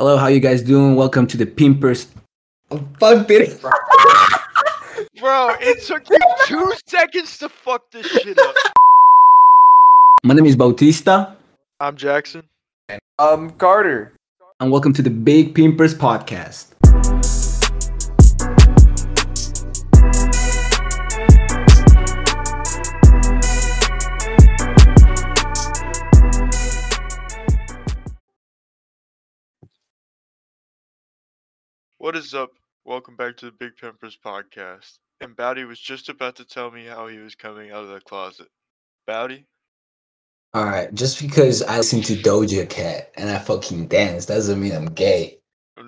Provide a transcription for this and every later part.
Hello, how you guys doing? Welcome to the Pimpers. Fuck it. Bro, it took you two seconds to fuck this shit up. My name is Bautista, I'm Jackson. I'm Carter. and welcome to the Big Pimpers podcast. What is up? Welcome back to the Big Pimpers podcast. And Bauti was just about to tell me how he was coming out of the closet. Bauti? All right, just because I listen to Doja Cat and I fucking dance doesn't mean I'm gay.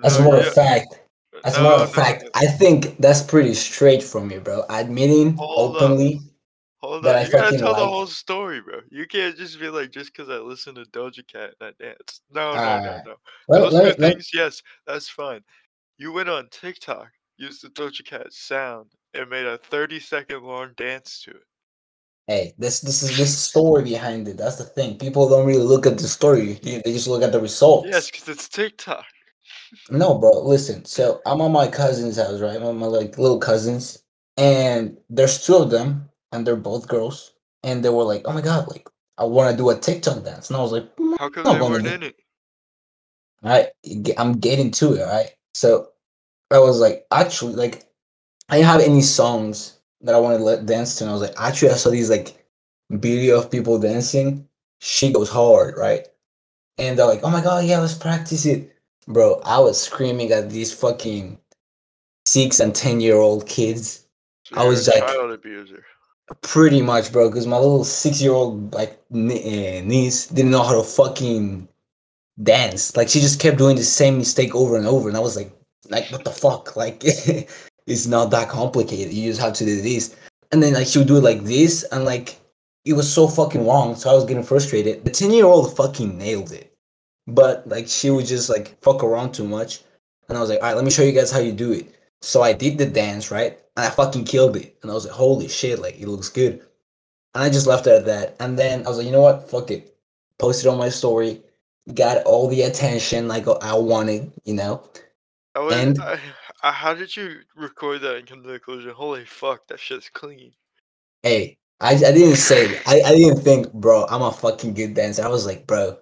As a No, matter yeah, of fact, as a no, matter of no, fact, no. I think that's pretty straight from you, bro. Admitting Hold up. openly. Hold that on, I you gotta tell the whole story, bro. You can't just be like, just because I listen to Doja Cat and I dance. No, no, no, Alright. no. Let, Those let, are let, things, yes, that's fine. You went on TikTok, used the Doja Cat sound, and made a 30 second long dance to it. hey, this this is this story behind it. That's the thing. People don't really look at the story; they just look at the results. Yes, because it's TikTok. No, bro. Listen. So I'm on my cousin's house, right? I'm on my like little cousins, and there's two of them, and they're both girls. And they were like, "Oh my god, like I want to do a TikTok dance," and I was like, "Mm, How come they weren't in it? All right, I'm getting to it, right? So I was like, actually, like, I didn't have any songs that I wanted to let dance to. And I was like, actually, I saw these like video of people dancing. She goes hard, right? And they're like, oh my god, yeah, let's practice it, bro. I was screaming at these fucking six and ten year old kids, So I was like- child abuser. pretty much, bro. Because my little six year old like uh, niece didn't know how to fucking dance. Like she just kept doing the same mistake over and over, and I was like, like what the fuck? Like it's not that complicated. You just have to do this, and then like she would do it like this, and like it was so fucking wrong. So I was getting frustrated. The ten year old fucking nailed it, but like she would just like fuck around too much, and I was like, all right, let me show you guys how you do it. So I did the dance right, and I fucking killed it, and I was like, holy shit, like it looks good. And I just left it at that. And then I was like, you know what? Fuck it. Posted on my story. Got all the attention like oh, I wanted, you know? I was, and- I, I, how did you record that and come to the conclusion? Holy fuck, that shit's clean. Hey, I, I didn't say, I, I didn't think, bro, I'm a fucking good dancer. I was like, bro,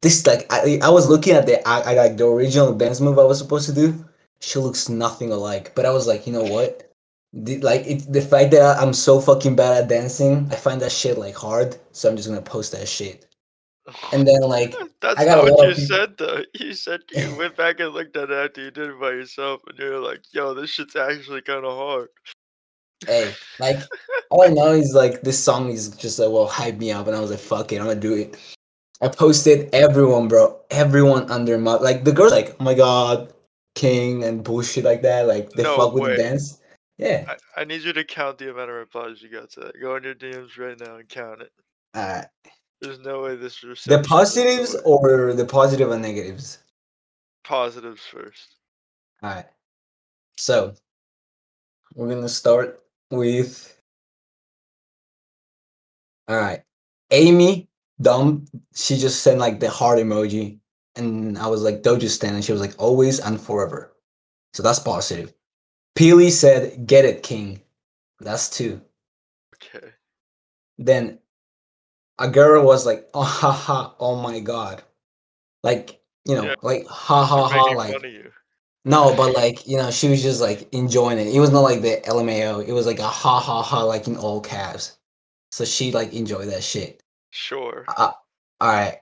this, like, I, I was looking at the, I, I like the original dance move I was supposed to do. She looks nothing alike. But I was like, you know what? The, like, it, the fact that I'm so fucking bad at dancing, I find that shit, like, hard. So I'm just gonna post that shit. And then, like, That's I got what you people- said though. You said you went back and looked at it after you did it by yourself, and you're like, "Yo, this shit's actually kind of hard." hey, like all I know is like this song is just like well hype me up, and I was like, fuck it, I'm gonna do it. I posted everyone, bro, everyone under my like the girls like, oh my god, king and bullshit like that, like they No fuck with the dance. Yeah, I, I need you to count the amount of replies you got to that. Go on your DMs right now and count it. uh, There's no way this the reception is positives or the positive and negatives. positives first. All right, so we're gonna start with. All right, Amy, dumb. She just sent like the heart emoji, and I was like Doja Stan, and she was like always and forever. So that's positive. Peely said, "Get it, King." That's two. Okay. Then a girl was like, "Oh ha ha! Oh my god!" Like you know, Yeah. like ha ha ha! Like fun of you. no, but like you know, she was just like enjoying it. It was not like the LMAO. It was like a ha ha ha, like in all caps. So she like enjoyed that shit. Sure. Uh, all right,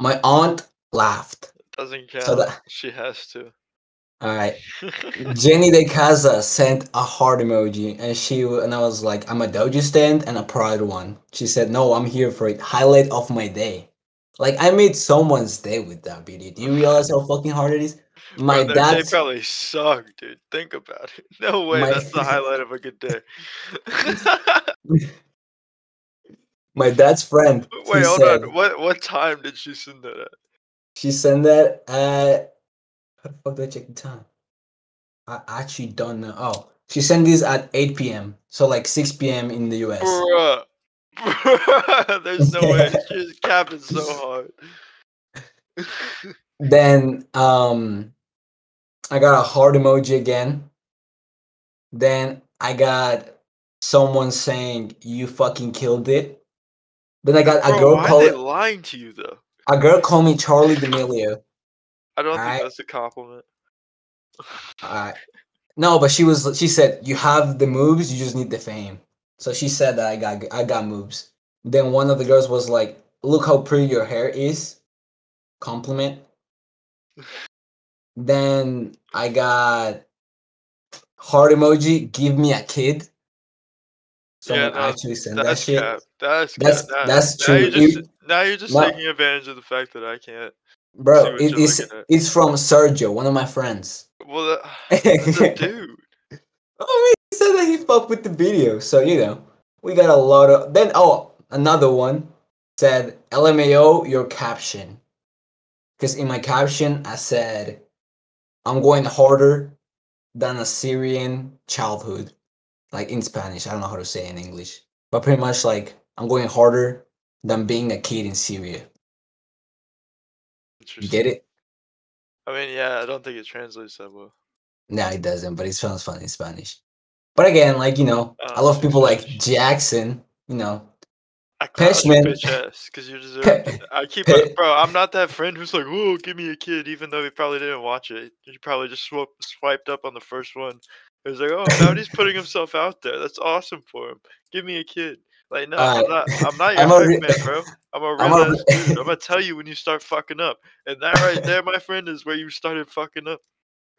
my aunt laughed. Doesn't count. So that She has to. All right. Jenny De Casa sent a heart emoji, and she and I was like, "I'm a Doja stand and a Pride one." She said, "No, I'm here for it. Highlight of my day." Like I made someone's day with that video. Do you realize how fucking hard it is? My Bro, day probably sucked, dude. Think about it. No way. My- That's the highlight of a good day. my dad's friend. Wait, hold said- on. What what time did she send that at? She sent that at how the fuck do I check the time? I actually don't know. Oh, she sent this at 8 p.m. So like 6 p.m. in the US. Bruh. Bruh. There's no way. She's capping so hard. Then um I got a heart emoji again. Then I got someone saying you fucking killed it. Then I got a girl why are call they lying to you though? a girl called me Charli D'Amelio. I don't think that's a compliment. Uh, no, but she was she said you have the moves, you just need the fame. So she said that I got I got moves. Then one of the girls was like, "Look how pretty your hair is." Compliment. then I got heart emoji. Give me a kid. Someone no, actually sent that shit. cap. That's That's- cap. That- that's Now you're true. just, now you're just My- taking advantage of the fact that I can't. Bro, it is it's from Sergio, one of my friends. Well, that, that's dude. I mean, he said that he fucked with the video, so you know, we got a lot of. Then, oh, another one said, "LMAO, your caption," because in my caption I said, "I'm going harder than a Syrian childhood," like in Spanish. I don't know how to say it in English, but pretty much like I'm going harder than being a kid in Syria. You Interesting. get it? I mean, yeah, I don't think it translates that well. No, it doesn't, but it sounds funny in Spanish. But again, like you know, I I love speak people like Jackson. You know, I Pejman- because you deserve it. I keep Pe- bro. I'm not that friend who's like, "Oh, give me a kid," even though he probably didn't watch it. He probably just swiped up on the first one. It was like, "Oh, now he's putting himself out there. That's awesome for him. Give me a kid." Like, no, I'm not. I'm not your I'm hype man, bro. I'm a I'm real a ass re- dude. I'm gonna tell you when you start fucking up, and that right there, my friend, is where you started fucking up.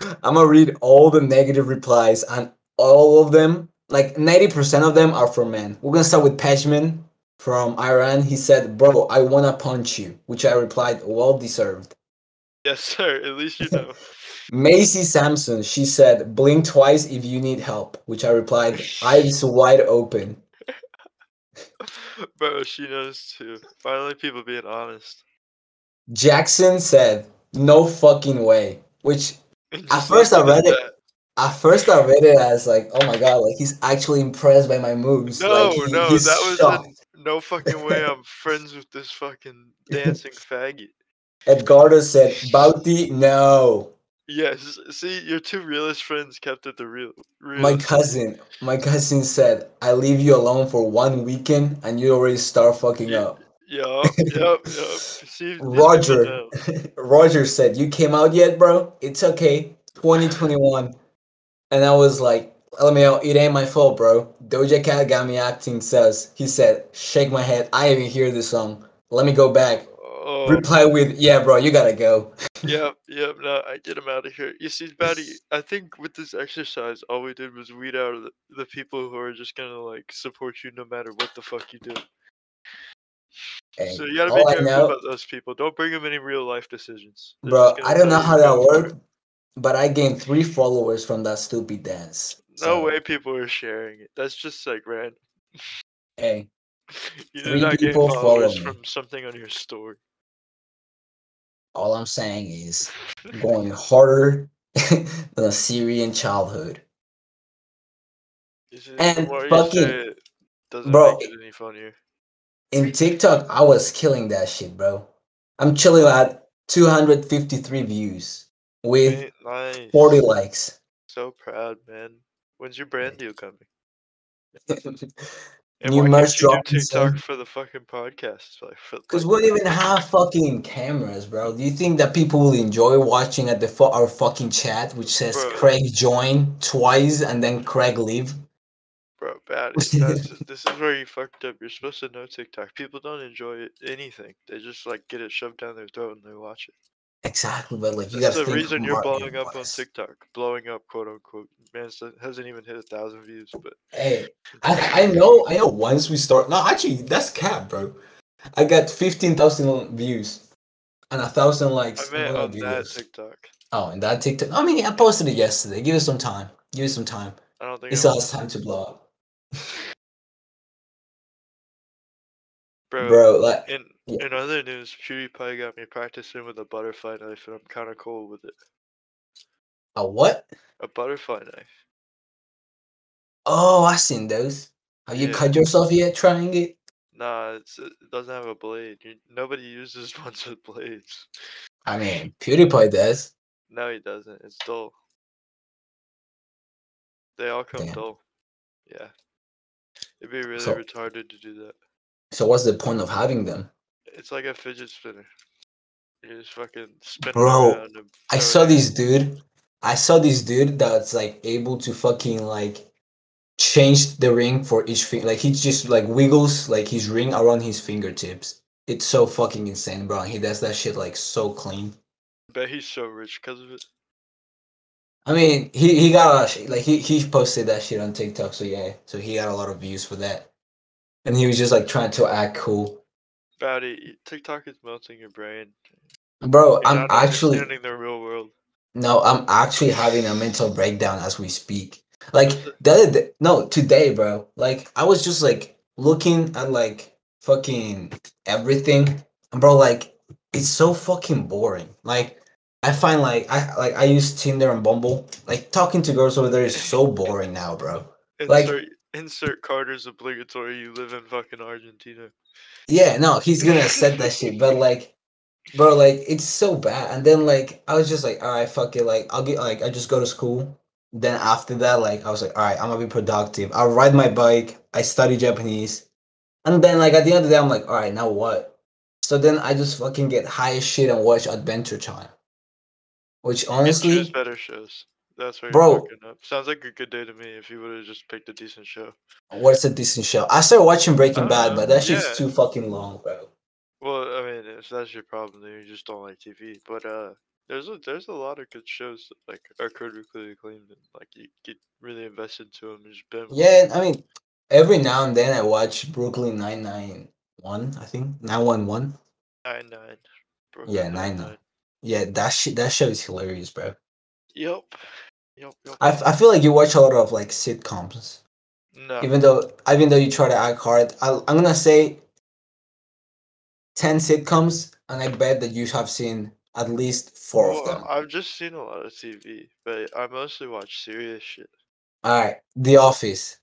I'm gonna read all the negative replies, and all of them, like 90% of them, are from men. We're gonna start with Pejman from Iran. He said, "Bro, I wanna punch you," which I replied, "Well deserved." Yes, sir. At least you know. Macy Sampson, she said, "Blink twice if you need help," which I replied, "Eyes wide open." Bro, she knows too. Finally, people being honest. Jackson said, "No fucking way," which Just first I read it- At first, I read it as like, "Oh my god, like he's actually impressed by my moves." No, like, he- no, that was a, no fucking way. I'm friends with this fucking dancing faggot. Edgardo said, "Bauti, no." Yes, see, your two realest friends kept it the real. real My cousin, my cousin said, "I leave you alone for one weekend, and you already start fucking Yeah. up." Yup, yup, yup. See, Roger. Roger said, "You came out yet, bro? It's okay. 2021." And I was like, "LMAO, it ain't my fault, bro." Doja Cat got me acting says. He said, "Shake my head. I even hear this song. Let me go back." Oh, Reply with, "Yeah, bro, you gotta go." yep, yep. No, I get him out of here. You see, Batty, I think with this exercise, all we did was weed out the, the people who are just gonna like support you no matter what the fuck you do. Hey, So you gotta be careful know- about those people. Don't bring them any real life decisions. They're Bro, I don't know how that go for it. worked, but I gained three followers from that stupid dance. No way people are sharing it. That's just like random. Hey, You Three people follow followers me. from something on your story. All I'm saying is going harder than a Syrian childhood. And the more you fucking- doesn't bro, make it any funnier. In TikTok, I was killing that shit, bro. I'm chilling at 253 views with nice. 40 likes. So proud, man. When's your brand deal coming? And New why merch you do dropping TikTok for the fucking podcast? Because like, we don't even have fucking cameras, bro. Do you think that people will enjoy watching at the fu- our fucking chat, which says Bro. Craig join twice and then Craig leave? bro, bad. This is where you fucked up. You're supposed to know TikTok. People don't enjoy it, anything. They just like get it shoved down their throat and they watch it. Exactly, but like you gotta the reason you're blowing up on. TikTok. Blowing up, quote unquote. Man, hasn't even hit a thousand views, but Hey, I, I know, I know. Once we start, no, actually, that's cap, bro. I got fifteen thousand views and a thousand likes. I meant on of that. TikTok. Oh, and that TikTok. I mean, I posted it yesterday. Give it some time. Give it some time. I don't think It I still will. has time to blow up, bro. bro. Like, In Yeah. in other news, PewDiePie got me practicing with a butterfly knife, and I'm kind of cool with it. A what? A butterfly knife. Oh, I seen those. Have you Yeah. cut yourself yet trying it? Nah, it's, uh, it doesn't have a blade. You, nobody uses ones with blades. I mean, PewDiePie does. No, he doesn't. It's dull. They all come Damn. dull. Yeah. It'd be really So- retarded to do that. So what's the point of having them? It's like a fidget spinner. You just fucking spin Bro, I saw this dude. I saw this dude that's like able to fucking like change the ring for each finger. Like he just like wiggles like his ring around his fingertips. It's so fucking insane, bro. and He does that shit like so clean. Bet he's so rich because of it. I mean, he he got a lot of shit. Like he he posted that shit on TikTok, so yeah, so he got a lot of views for that. And he was just like trying to act cool, Bauti, TikTok is melting your brain. bro. You're I'm actually understanding the real world. No, I'm actually having a mental breakdown as we speak. Like the other day, no, today, bro. Like I was just like looking at like fucking everything, and bro, like it's so fucking boring. Like I find like I like I use Tinder and Bumble. Like talking to girls over there is so boring now, bro. Like- Insert, insert Carter's obligatory. You live in fucking Argentina. Yeah, no, he's gonna set that shit, but like, bro, like it's so bad. And then like I was just like, all right, fuck it. Like I'll get like I just go to school. Then after that, like I was like, all right, I'm gonna be productive. I'll ride my bike. I study Japanese, and then like at the end of the day, I'm like, all right, now what? So then I just fucking get high as shit and watch Adventure Time, which honestly, better shows. That's where Bro. up. Sounds like a good day to me if you would have just picked a decent show. what's a decent show? I started watching Breaking Bad, Uh, but that shit's yeah. too fucking long, bro. If that's your problem, then you just don't like TV. But uh, there's a there's a lot of good shows that, like are critically acclaimed and like you get really invested into them and just binge. Yeah, I mean, every now and then I watch Brooklyn Nine Nine One. I think nine one one. Nine nine. Yeah, nine nine. Yeah, that shit. That show is hilarious, bro. Yep. Yep. Yep. I, I feel like you watch a lot of like sitcoms, no. even though even though you try to act hard. I, I'm gonna say ten sitcoms, and I bet that you have seen at least four of them. I've just seen a lot of TV, but I mostly watch serious shit. All right, The Office,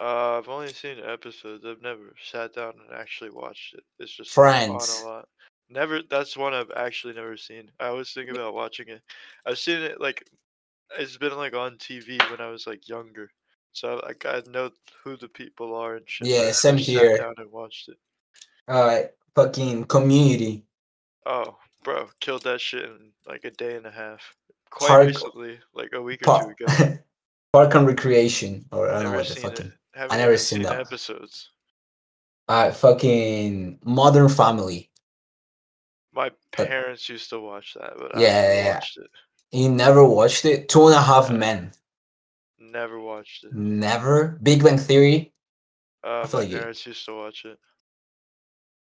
Uh, I've only seen episodes. I've never sat down and actually watched it. It's just Friends. on a lot. Never. That's one I've actually never seen. I always think about watching it. I've seen it like it's been like on TV when I was like younger, so like I know who the people are and shit. Yeah, same sat here. down and watched it. all right, fucking Community, Oh, bro, killed that shit in like a day and a half. Quite Park- recently, like a week or Park, two ago. Park and Recreation, or I don't know what the fucking. it. Haven't never seen seen that episodes. All right, fucking Modern Family. My parents used to watch that, but I Yeah, never yeah. watched it. You never watched it? Two and a Half Yeah. Men. Never watched it. Never. Big Bang Theory. Uh, feel my like parents used to watch it.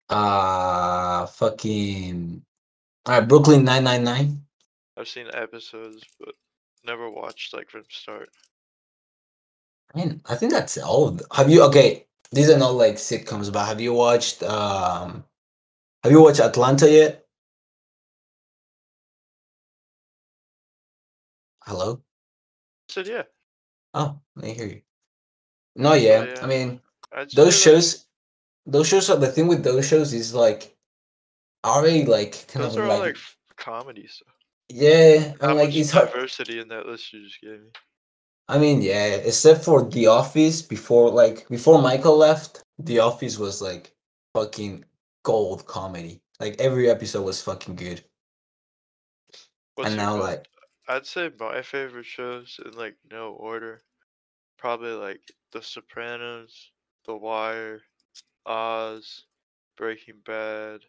Uh fucking. All right, Brooklyn Nine Nine Nine. I've seen episodes, but never watched like from start. I mean, I think that's all. Have you? Okay, these are not like sitcoms, but have you watched? Um, have you watched Atlanta yet? Hello. I said yeah. Oh, I hear you. No, yeah. yeah. I mean, I'd those shows. Those shows are the thing with those shows is like, are they like kind Those of are like, all like f- comedies. So. yeah? How I'm like it's hard. diversity in that list you just gave me? I mean, yeah, except for The Office before like before Michael left, The Office was like fucking gold comedy. Like every episode was fucking good. What's and now like I'd say my favorite shows in like no order, probably like The Sopranos, The Wire, Oz, Breaking Bad.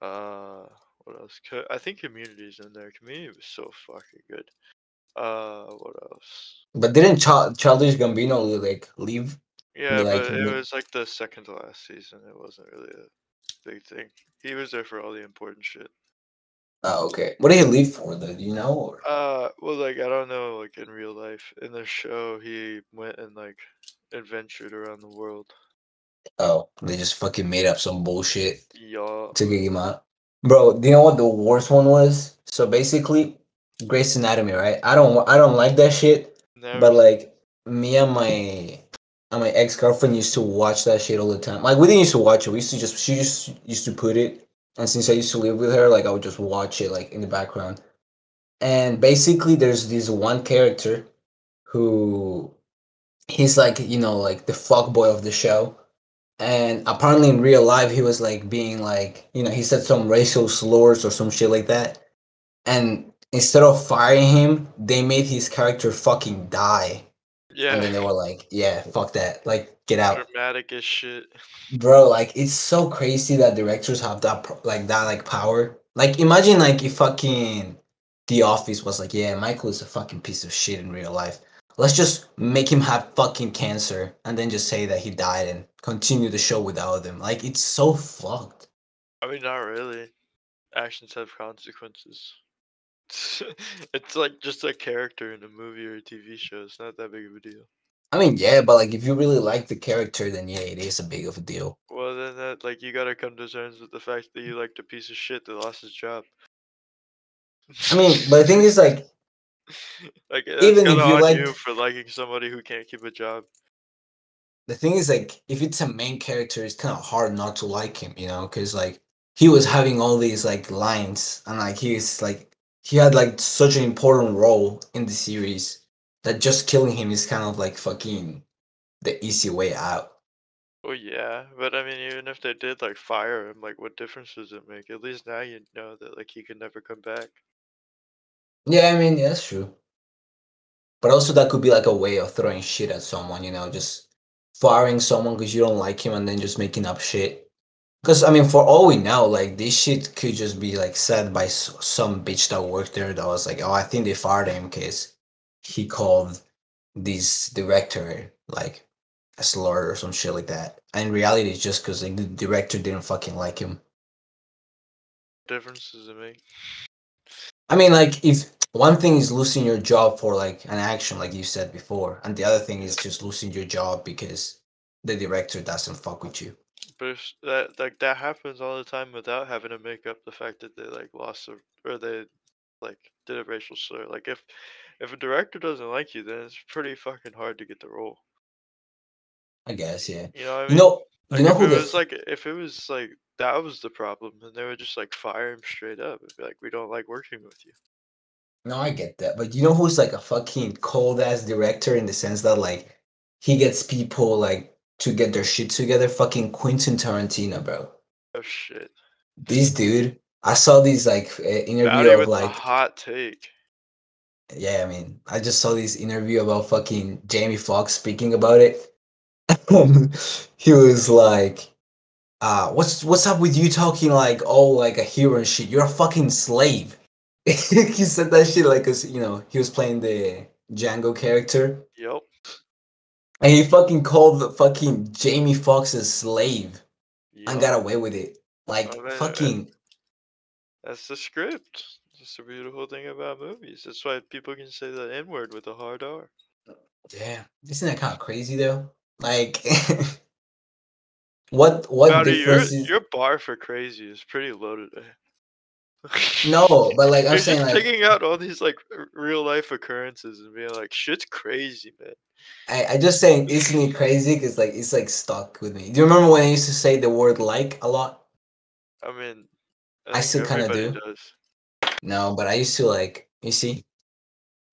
Uh, what else? I think Community's in there. Community was so fucking good. Uh, what else? but didn't Chil- Childish Gambino like leave? Yeah, like but it was like the second to last season. It wasn't really a big thing. He was there for all the important shit. Oh, okay. What did he leave for though? Do you know? Or? Uh, well, like I don't know, like in real life. In the show, he went and like adventured around the world. Oh, they just fucking made up some bullshit to get him out. Bro, do you know what the worst one was? So basically, Grey's Anatomy, right? I don't I don't like that shit. never. But like me and my and my ex girlfriend used to watch that shit all the time. Like we didn't used to watch it. We used to just she just used to put it and since I used to live with her, like I would just watch it like in the background. And basically, there's this one character who he's like you know like the fuck boy of the show and apparently in real life he was like being like you know he said some racial slurs or some shit like that. And instead of firing him they made his character fucking die. Yeah. and then they were like yeah fuck that. Like get out. Dramatic as shit. bro like it's so crazy that directors have that like that like power. Like imagine like if fucking the office was like yeah michael is a fucking piece of shit in real life let's just make him have fucking cancer and then just say that he died and continue the show without him like it's so fucked I mean, not really. Actions have consequences. it's like just a character in a movie or a TV show. It's not that big of a deal. i mean yeah but like if you really like the character then yeah it is a big of a deal Well, then that like you gotta come to terms with the fact that you liked a piece of shit that lost his job. i mean but the thing is like like eh, that's even if you like- you for liking somebody who can't keep a job. the thing is like if it's a main character it's kind of hard not to like him you know because like he was having all these like lines and like he's like he had like such an important role in the series that just killing him is kind of like fucking the easy way out Well, yeah, but I mean, even if they did like fire him, like what difference does it make? At least now you know that like he could never come back. Yeah i mean yeah, that's true but also that could be like a way of throwing shit at someone you know just firing someone because you don't like him and then just making up shit Because I mean, for all we know, like this shit could just be like said by s- some bitch that worked there that was like, "Oh, I think they fired him because he called this director like a slur or some shit like that." And in reality, it's just because like, the director didn't fucking like him. Difference does it make? I mean, like if one thing is losing your job for like an action, like you said before, and the other thing is just losing your job because the director doesn't fuck with you. But if that like that happens all the time without having to make up the fact that they like lost a or they like did a racial slur. Like if if a director doesn't like you, then it's pretty fucking hard to get the role. I guess, yeah. You know what I You know, Like you know if who it was like if it was like that was the problem, then they would just like fire him straight up. It'd be like, we don't like working with you. No, I get that, but you know who's like a fucking cold ass director in the sense that like he gets people like to get their shit together. Fucking Quentin Tarantino, bro. Oh shit. This dude, I saw these like uh, interview of like a hot take. yeah, I mean, I just saw this interview about fucking Jamie Foxx speaking about it. He was like, uh, what's what's up with you talking like oh like a hero and shit? You're a fucking slave. he said that shit like cause you know he was playing the Django character. Yep. And he fucking called the fucking Jamie Foxx a slave and got away with it. Like Oh, man, fucking That's the script. That's the beautiful thing about movies. That's why people can say the N word with a hard R. yeah. Isn't that kind of crazy though? Like what what Bauti, your is your bar for crazy is pretty low today. no, but like I'm You're saying just like picking out all these like real life occurrences and being like, shit's crazy, man. I, I just saying isn't it crazy? Cause like it's like stuck with me. Do you remember when I used to say the word like a lot? I mean, I think still kinda do. Does. No, but I used to like you see?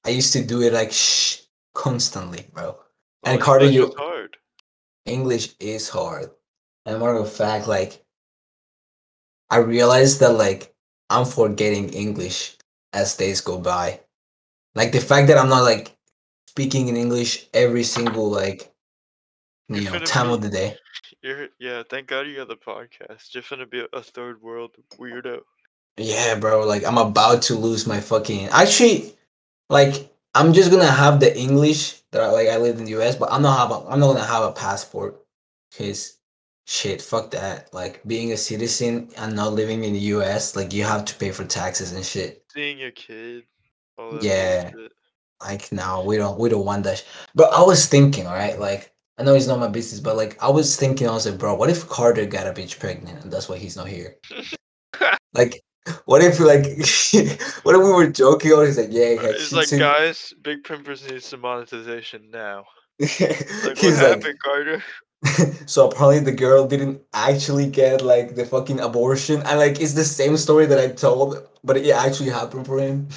I used to do it like shh constantly, bro. And Carter, English you is hard. English is hard. And matter of a fact, like I realized that like I'm forgetting English as days go by. Like the fact that I'm not like speaking in English every single like you You're know time of the day. You're yeah. Thank God you got the podcast. You're gonna be a third world weirdo. Yeah, bro. Like I'm about to lose my fucking. Actually, like I'm just gonna have the English that I, like I live in the U.S., but I'm not have. A, I'm not gonna have a passport, cause shit, fuck that. Like being a citizen and not living in the U.S., like you have to pay for taxes and shit. Seeing your kid. Yeah. bullshit. Like no, we don't. We don't want that. Sh- but I was thinking, all right, like. I know it's not my business, but like I was thinking, I was like, bro, what if Carter got a bitch pregnant and that's why he's not here? Like, what if like, what if we were joking? Or he's like, yeah, had It's like, Tzu." guys, Big Pimpers needs some monetization now. Like, what he's like, happened, Carter? so apparently the girl didn't actually get like the fucking abortion, and like it's the same story that I told, but it actually happened for him.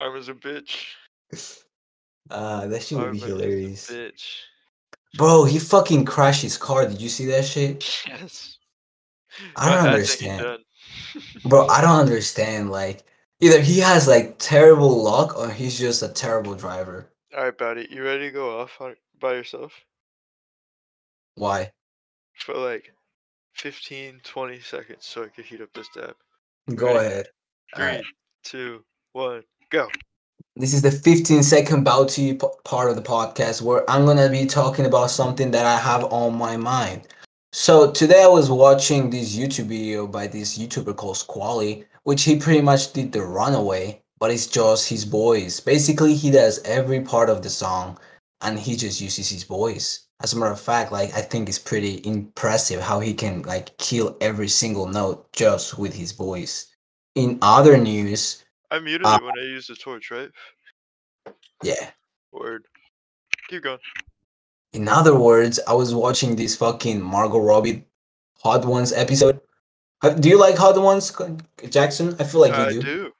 I was a bitch. Uh, that shit would be hilarious. Bitch. Bro, he fucking crashed his car. Did you see that shit? Yes. I don't thing understand. Bro, I don't understand. Like, either he has like terrible luck or he's just a terrible driver. All right, buddy, you ready to go off on, by yourself Why? for like 15, 20 seconds so I could heat up this dab? Go ahead. Three, Alright. two, one, go. This is the 15 second bounty p- part of the podcast where I'm gonna be talking about something that I have on my mind. So today I was watching this YouTube video by this YouTuber called Squally, which he pretty much did the runaway, but it's just his voice. Basically, he does every part of the song and he just uses his voice. As a matter of fact, like I think it's pretty impressive how he can like kill every single note just with his voice. In other news, I muted Uh, it when I used the torch, right? yeah. Word. Keep going. In other words, I was watching this fucking Margot Robbie Hot Ones episode. Do you like Hot Ones, Jackson? I feel like I you do. do.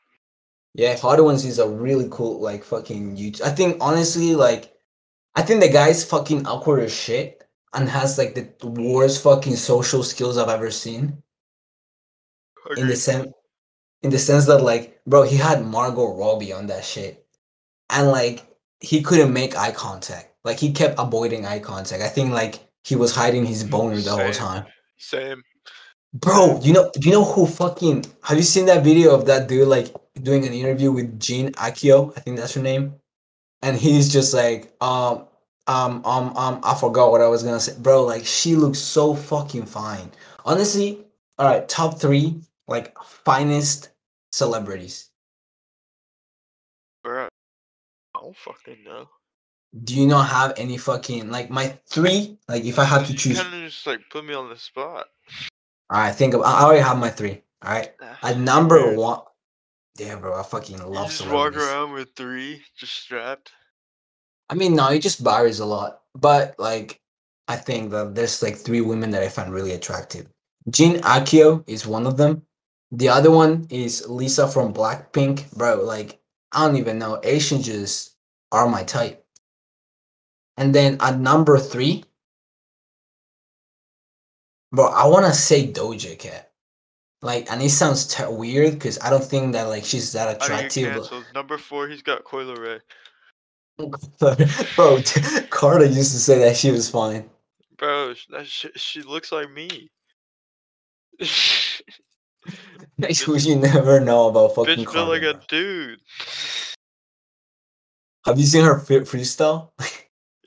Yeah, Hot Ones is a really cool like fucking YouTube. I think honestly, like, I think the guy's fucking awkward as shit and has like the worst fucking social skills I've ever seen. In the sense, in the sense that like, bro, he had Margot Robbie on that shit, and like he couldn't make eye contact. Like he kept avoiding eye contact. I think like he was hiding his boner the whole time. Same. Bro, you know, you know who fucking? Have you seen that video of that dude like doing an interview with Jean Akio? I think that's her name, and he's just like, um, um, um, um, I forgot what I was gonna say, bro. Like she looks so fucking fine. Honestly, all right, top three like finest celebrities. Bro. I don't fucking know. Do you not have any fucking like my three? Like if I had to You choose, kind of just like put me on the spot. all right, think of. I already have my three. All right, at number one. Damn, bro, I fucking You love just walk around with three, just strapped. I mean, no, it just varies a lot. But like, I think that there's like three women that I find really attractive. Jean Akio is one of them. The other one is Lisa from Blackpink. Bro, like, I don't even know. Asian just are my type. And then at number three, bro, I want to say Doja Cat. Like, and it sounds weird because I don't think that like she's that How do you attractive. but- Number four, he's got Coi Leray. Bro, Carter used to say that she was fine. Bro, that sh- she looks like me. Bitch, you never know about fucking Bitch like a dude. Have you seen her freestyle?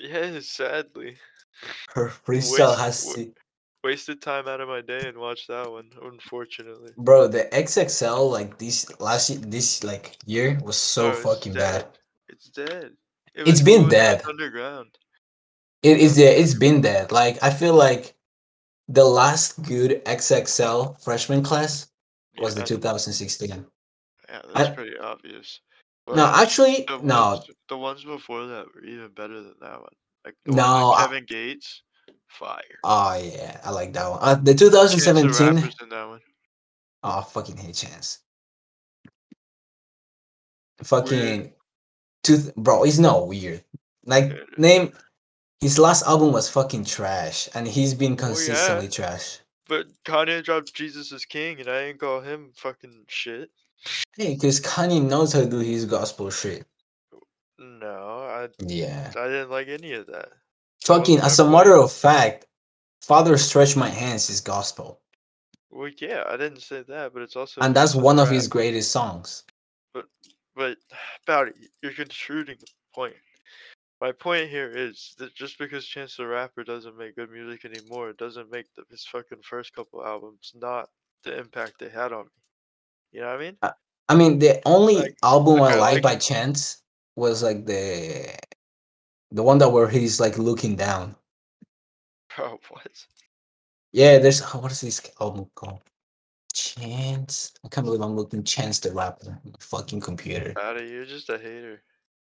Yeah, sadly. Her freestyle Waste- has, se- Wasted time out of my day and watched that one, unfortunately. bro. The XXL like this last ye- this like year was so Bro, fucking bad. It's dead. It It's was been cool when it was dead. Underground. It is yeah, it's been dead. Like I feel like the last good XXL freshman class was the 2016. yeah, that's I- pretty obvious. No, actually, the no. ones, the ones before that were even better than that one. Like the No, one I- Kevin Gates, fire. Oh yeah, I like that one. Uh, the Chance the 2017. In that one. Oh, I fucking hate Chance. Fucking, tooth, bro. He's not weird. Like Yeah. name, his last album was fucking trash, and he's been Oh, yeah. consistently trash. But Kanye dropped Jesus is King, and I ain't call him fucking shit. Hey, because Kanye knows how to do his gospel shit. No, I Yeah. I didn't like any of that. Fucking, as a matter of fact, Father Stretch My Hands is gospel, Well, yeah, I didn't say that, but it's also and that's one of his greatest songs. But but, about it, you're contributing the point. My point here is that just because Chance the Rapper doesn't make good music anymore, it doesn't make the, his fucking first couple albums not the impact they had on me. You know what I mean? I mean, the only Like, album I I like like- by Chance was like the the one that where he's like looking down. Bro, oh, what? Yeah, there's oh, what is this album called? Chance. I can't believe I'm looking Chance the Rapper. Fucking computer. Out of you're just a hater.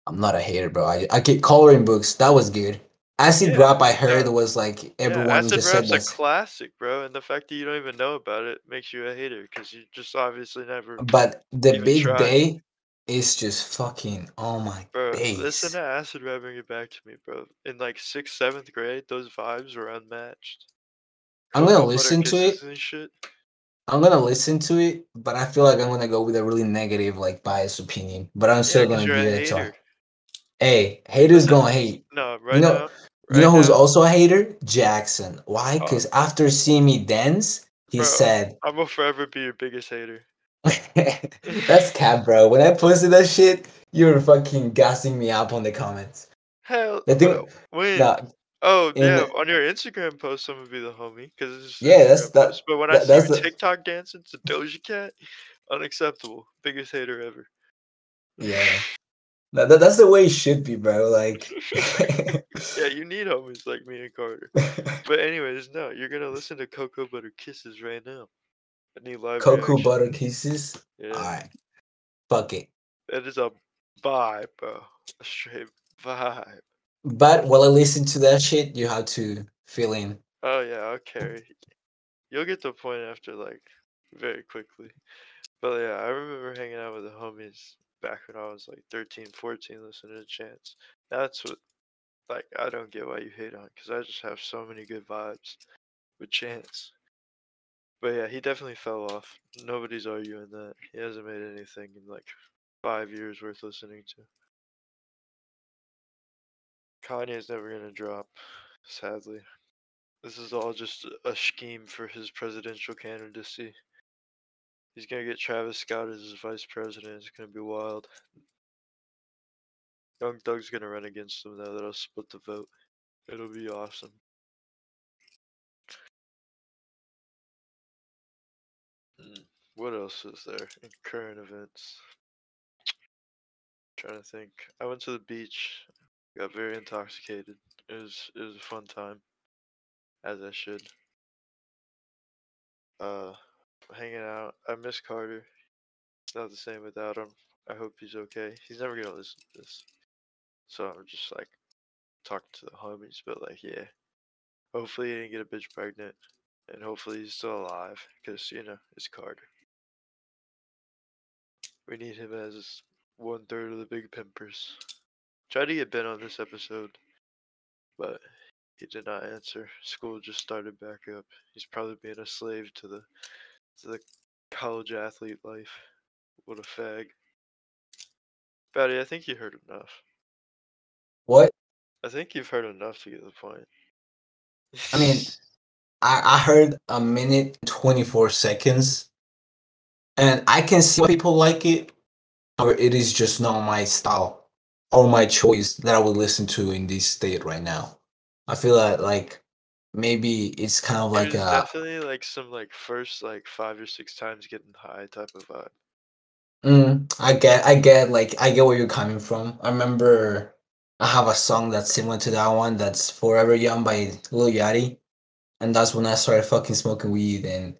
I'm not a hater, bro. I I get coloring books. That was good. Acid Yeah, rap I heard was like everyone yeah, Acid just said Rap's a classic, bro, and the fact that you don't even know about it makes you a hater because you just obviously never, but the big tried. day is just fucking oh my bro. days. Listen to Acid Rap bring it back to me, bro. In like sixth, seventh grade, those vibes were unmatched. I'm gonna listen to it. I'm gonna listen to it, but I feel like I'm gonna go with a really negative, like biased opinion. But I'm Yeah, gonna you're a hater. Hey, haters gonna hate. No, right know- now. You know who's now, also a hater? Jackson. Why? Oh. Because after seeing me dance, he Bro. said, I'm gonna forever be your biggest hater. "That's cap, bro." When I posted that shit, you were fucking gassing me up on the comments. Hell, The thing- bro, when? Nah, Oh yeah, the- on your Instagram post, I'm gonna be the homie because Yeah, that's- that- post. But when I see that's you the- TikTok dancing to Doja Cat, unacceptable. Biggest hater ever. yeah, that, that- that's the way it should be, bro. Like, yeah, you need homies like me and Carter. But anyways, no, you're gonna listen to Cocoa Butter Kisses right now. I need live cocoa reaction. butter kisses. Yeah, All right, fuck it. that is a vibe, bro. A straight vibe. But while I listen to that shit, you have to fill in. Oh yeah, I'll carry. You'll get the point after like very quickly. But yeah, I remember hanging out with the homies back when I was like 13, 14, listening to Chance. That's what like I don't get why you hate on because I just have so many good vibes with Chance. But yeah, he definitely fell off. Nobody's arguing that. He hasn't made anything in like five years worth listening to. Kanye's never gonna drop, sadly. This is all just a- a scheme for his presidential candidacy. He's gonna get Travis Scott as his vice president. It's gonna be wild. Young Doug's gonna run against him though. That'll split the vote. It'll be awesome. Mm, What else is there in current events? trying to think. I went to the beach. Got very intoxicated. It was it was a fun time. As I should. Uh hanging out. I miss Carter. It's not the same without him. I hope he's okay. He's never gonna listen to this. So I'm just like talking to the homies, but like yeah. Hopefully he didn't get a bitch pregnant. And hopefully he's still alive. Because, you know, it's Carter. We need him as one third of the big pimpers. Tried to get Ben on this episode, but he did not answer. School just started back up. He's probably being a slave to the to the college athlete life. What a fag. Batty, I think you heard enough. What? I think you've heard enough to get the point. I mean, I, I heard a minute 24 seconds, and I can see people like it, or it is just not my style or my choice that I would listen to in this state right now. I feel that like maybe it's kind of like was a definitely like some like first like five or six times getting high type of vibe. Mm, I get, I get, like, I get where you're coming from. I remember I have a song that's similar to that one. That's "Forever Young" by Lil Yachty, and that's when I started fucking smoking weed. And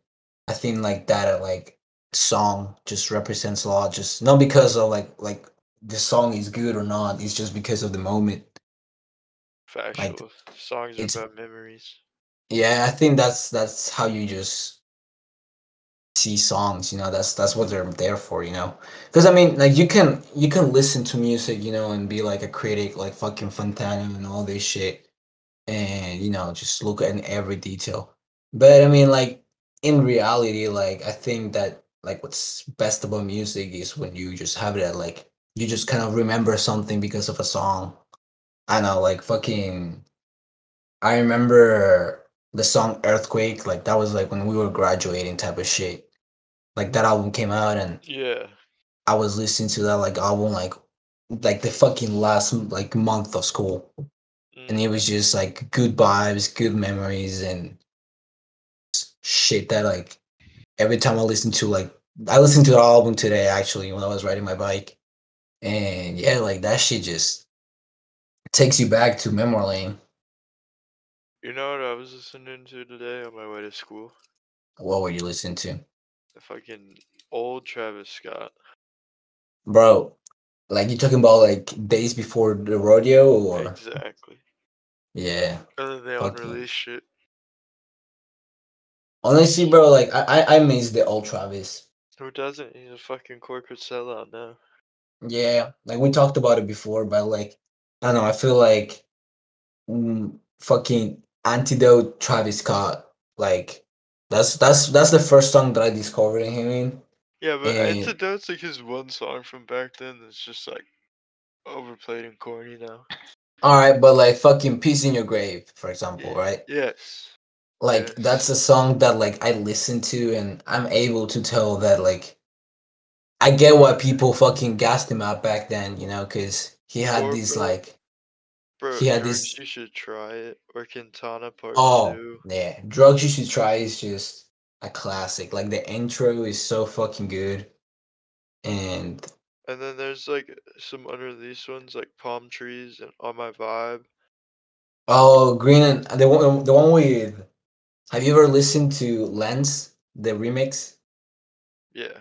I think like that, like, song just represents a lot. Just not because of like, like the song is good or not. It's just because of the moment. Factual. Songs it's- are about memories. Yeah, I think that's that's how you just see songs. You know, that's that's what they're there for. You know, because I mean, like you can you can listen to music, you know, and be like a critic, like fucking Fantano and all this shit, and you know, just look at every detail. But I mean, like in reality, like I think that like what's best about music is when you just have it at like you just kind of remember something because of a song. I know, like fucking. I remember the song Earthquake, like that was like when we were graduating type of shit. Like that album came out and Yeah. I was listening to that like album like like the fucking last like month of school. And Mm. it was just like good vibes, good memories and shit that like every time I listen to like I listened to the album today actually when I was riding my bike. And yeah, like that shit just takes you back to memory lane. You know what I was listening to today on my way to school? What were you listening to? The fucking old Travis Scott. Bro, like you talking about like days before the rodeo or Exactly. Yeah. Other than the Fucking- unreleased shit. Honestly, bro, like I I, I miss the old Travis. Who doesn't? He's a fucking corporate sellout now. Yeah, like we talked about it before, but like I don't know, I feel like mm, fucking antidote Travis Scott. Like that's that's that's the first song that I discovered him in. Yeah, but And- Antidote's like his one song from back then that's just like overplayed and corny now. All right, but like fucking "Peace in Your Grave," for example, Yeah. right? Yes. Like Yes. that's a song that like I listen to, and I'm able to tell that like I get why people fucking gassed him out back then, you know, because he had Or, these bro, like Bro, He had Drugs, this- You should try it. Or Quintana Part oh 2. yeah, drugs you should try is just a classic. Like the intro is so fucking good, and And then there's like some unreleased ones like Palm Trees and On My Vibe. oh green and uh, the one the one with. Have you ever listened to Lens the remix? Yeah.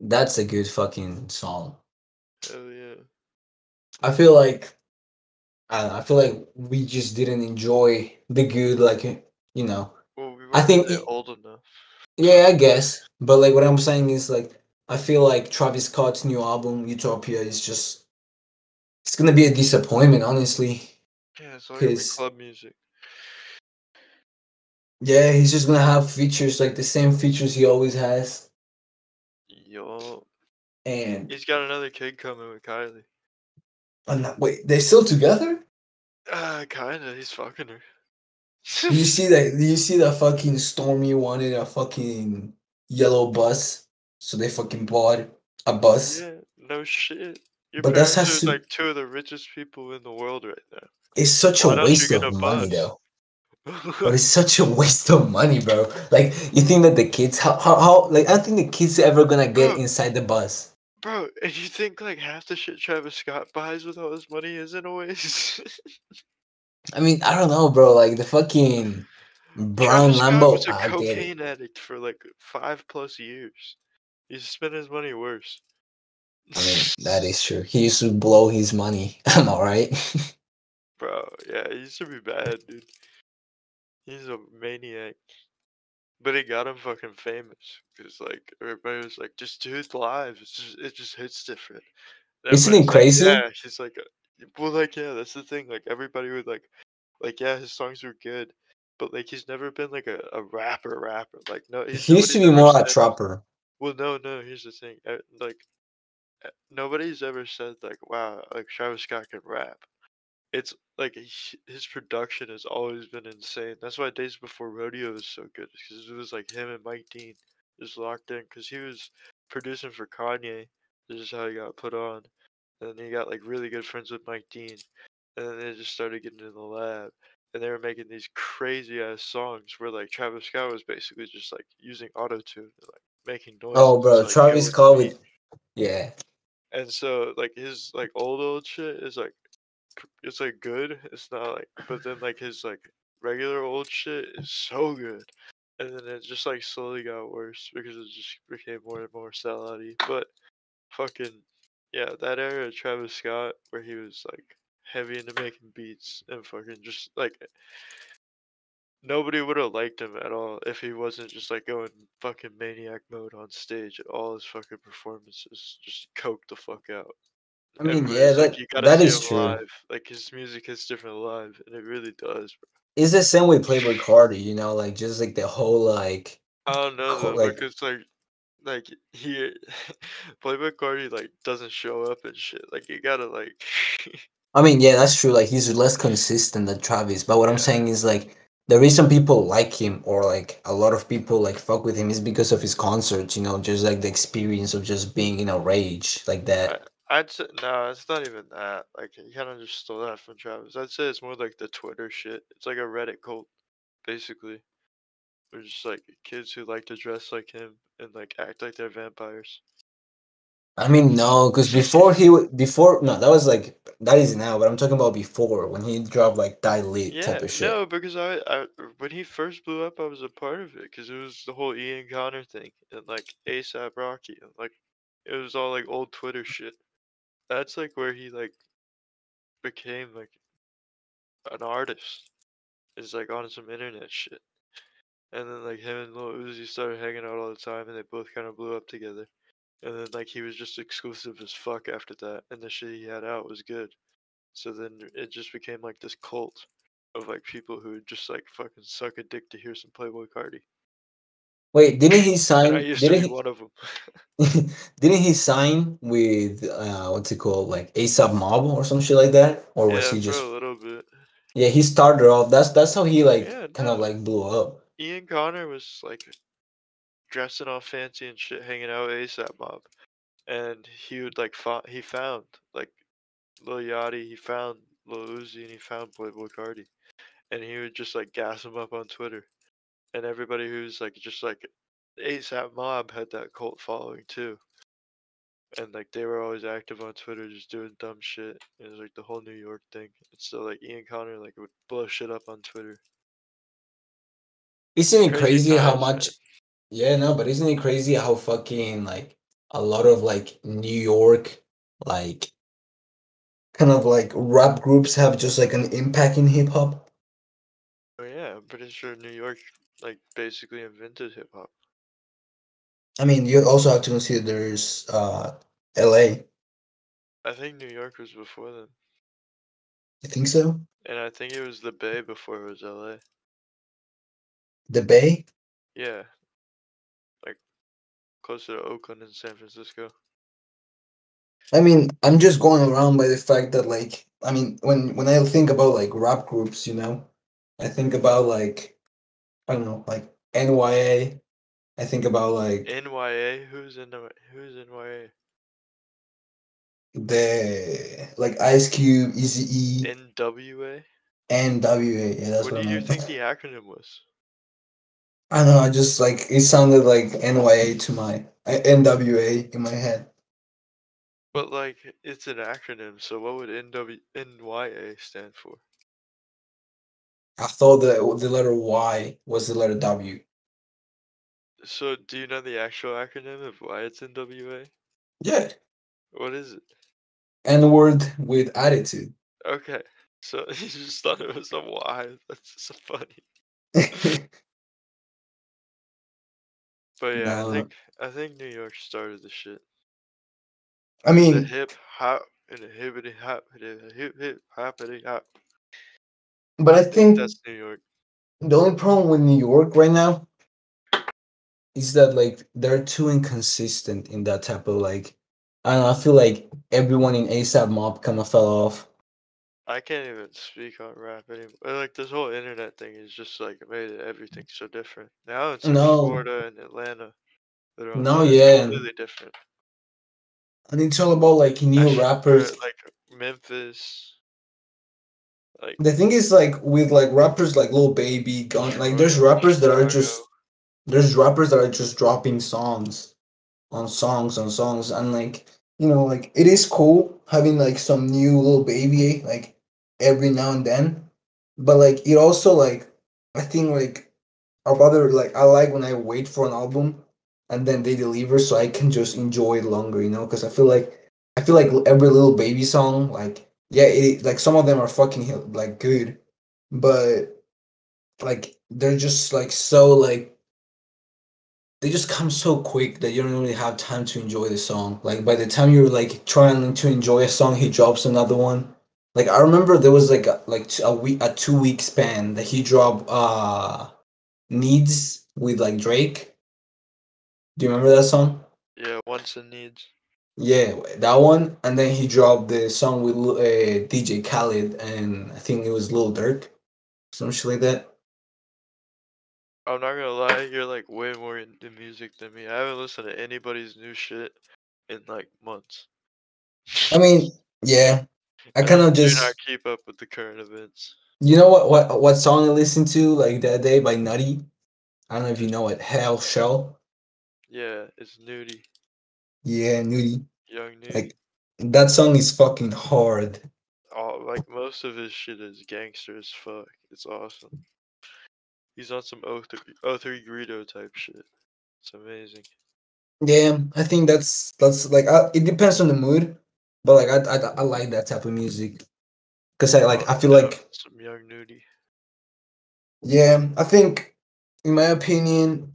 That's a good fucking song. Hell yeah. I feel like I don't know, I feel like we just didn't enjoy the good like you know. Well, we I think it- old enough. Yeah, I guess. But like what I'm saying is like I feel like Travis Scott's new album Utopia is just it's gonna be a disappointment, honestly. Yeah, it's all gonna be club music. Yeah, he's just gonna have features like the same features he always has. Yo. And He's got another kid coming with Kylie. Oh, no, wait, they're still together? Ah, kinda. He's fucking her. You see that? You see that fucking Stormy wanted a fucking yellow bus, so they fucking bought a bus. yeah, no shit. Your But that's has to- like two of the richest people in the world right now. It's such Why a waste of money, bus? though. But it's such a waste of money, bro. Like you think that the kids, how, how, how like I don't think the kids are ever gonna get inside the bus. Bro, and you think like half the shit Travis Scott buys with all his money isn't a waste? I mean, I don't know, bro. Like the fucking brown Travis Lambo. was a I get it. cocaine addict for like five plus years. He's spent his money worse. I mean, that is true. He used to blow his money. I'm all right. Bro, yeah, he used to be bad, dude. He's a maniac. But it got him fucking famous. Because, like, everybody was like, just do it live. It's just, it just hits different. And Isn't it everybody's like, crazy? yeah, he's like, uh, well, like, yeah, that's the thing. Like, everybody would, like, like, yeah, his songs were good. But, like, he's never been, like, a, a rapper rapper. Like, no. he's- he used to be more a trapper. well, no, no. Here's the thing. uh, Like, uh, nobody's ever said like, "Wow, like Travis Scott can rap." It's like his production has always been insane. That's why Days Before Rodeo is so good, because it was like him and Mike Dean just locked in. Because he was producing for Kanye. This is how he got put on. And then he got like really good friends with Mike Dean. And then they just started getting in the lab. And they were making these crazy ass songs where like Travis Scott was basically just like using auto tune like making noise. Oh, bro, like, Travis Scott with yeah. And so like his like old old shit is like it's like good. It's not like but then like his like regular old shit is so good. And then it just like slowly got worse because it just became more and more sellouty. But fucking yeah, that era of Travis Scott where he was like heavy into making beats and fucking just like eh, nobody would have liked him at all if he wasn't just like going fucking maniac mode on stage at all his fucking performances. Just coke the fuck out. I mean, yeah, like, that- you gotta that is true. live. Like his music hits different live, and it really does. Bro. It's the same with Playboi Carti, you know, like just like the whole like oh, I don't know Cool, though, like- because like, like he, Playboi Carti like doesn't show up and shit. Like you gotta like, I mean, yeah, that's true. Like he's less consistent than Travis. But what I'm saying is like the reason people like him or like a lot of people like fuck with him is because of his concerts, you know, just like the experience of just being in a rage like that. I'd say no, it's not even that. Like you kind of just stole that from Travis. I'd say it's more like the Twitter shit. It's like a Reddit cult, basically. They're just like kids who like to dress like him and like act like they're vampires. I mean, no, because before he w- before no, that was like that is now, but I'm talking about before when he dropped like Die Lit Yeah, type of shit. no, because I, I when he first blew up, I was a part of it because it was the whole Ian Connor thing and like ASAP Rocky and like it was all like old Twitter shit. That's like where he like became like an artist. Is like on some internet shit. And then like him and Lil Uzi started hanging out all the time, and they both kind of blew up together. And then like he was just exclusive as fuck after that, and the shit he had out was good. So then it just became like this cult of like people who would just like fucking suck a dick to hear some Playboi Carti. Wait, didn't he sign? I used to Didn't be he, one of them. didn't he sign with uh what's it called like ASAP Mob or some shit like that? Or was yeah, he for just a little bit. yeah he started off that's that's how he like Yeah, kind of no. like blew up. Ian Connor was like dressing all fancy and shit, hanging out with ASAP Mob, and he would like fo- he found like Lil Yachty, he found Lil Uzi, and he found Playboi Carti, and he would just like gas him up on Twitter, and everybody who's like just like ASAP Mob had that cult following too, and like they were always active on Twitter, just doing dumb shit. It was like the whole New York thing, and so like Ian Connor like would blow shit up on Twitter. Isn't it Crazy crazy how times, man. much? Yeah, no, but isn't it crazy how fucking like a lot of like New York like kind of like rap groups have just like an impact in hip hop? Oh yeah, I'm pretty sure New York like basically invented hip hop. I mean, you also have to consider there's uh LA. I think New York was before them, You think so? and I think it was the Bay before it was LA. The Bay? Yeah, like closer to Oakland and San Francisco. I mean, I'm just going around by the fact that like I mean, when when I think about like rap groups, you know, I think about like I don't know, like NYA. I think about like NYA, who's in the who's NYA? the like Ice Cube, Easy E, NWA. NWA. Yeah, that's What what, do I you meant. think the acronym was? I don't know. I just like it sounded like NYA to my uh, NWA in my head. But like, it's an acronym. So what would NW NYA stand for? I thought that the letter Y was the letter W. So do you know the actual acronym of why it's NWA? Yeah, What is it? N word with attitude. Okay, so you just thought it was a Y. That's so funny. But yeah, No. I think I think New York started the shit. I The mean, hip hop and the hippity hop, the hip hip hoppity hop. But I think that's New York. the only problem with New York right now is that like they're too inconsistent in that type of like. I don't know. I feel like everyone in ASAP Mob kind of fell off. I can't even speak on rap anymore. Uh, Like this whole internet thing is just like made everything so different. Now it's No. Florida and Atlanta. that are on No, yeah. completely different. And it's all about like new put, rappers. like Memphis. Like The thing is like with like rappers like Lil Baby, Gun, like there's rappers that are just there's rappers that are just dropping songs on songs on songs and like you know like it is cool having like some new Lil Baby like every now and then but like it also like i think like i'd rather like i like when i wait for an album and then they deliver so i can just enjoy it longer you know because i feel like i feel like every Lil Baby song like yeah it like some of them are fucking like good but like they're just like so like they just come so quick that you don't really have time to enjoy the song. Like by the time you're like trying to enjoy a song, he drops another one. Like I remember there was like a, like a week a two week span that he dropped uh needs with like Drake. Do you remember that song? Yeah, wants and needs. Yeah, that one, and then he dropped the song with uh, DJ Khaled and I think it was Lil Durk, some shit like that. I'm not gonna lie, you're like way more into music than me. I haven't listened to anybody's new shit in like months. I mean, yeah, I kind of just not keep up with the current events. You know what what what song I listened to like that day by Nudy? I don't know if you know it. Hell Shell. Yeah, it's Nudy, Yeah, Nudy. young Nudy. Like that song is fucking hard. All like most of his shit is gangster as fuck. It's awesome. He's on some O3, 03 Greedo type shit. It's amazing. Yeah, I think that's that's like I, it depends on the mood, but like I I, I like that type of music. because I like I Oh, feel no, like some young Nudy. yeah, I think in my opinion,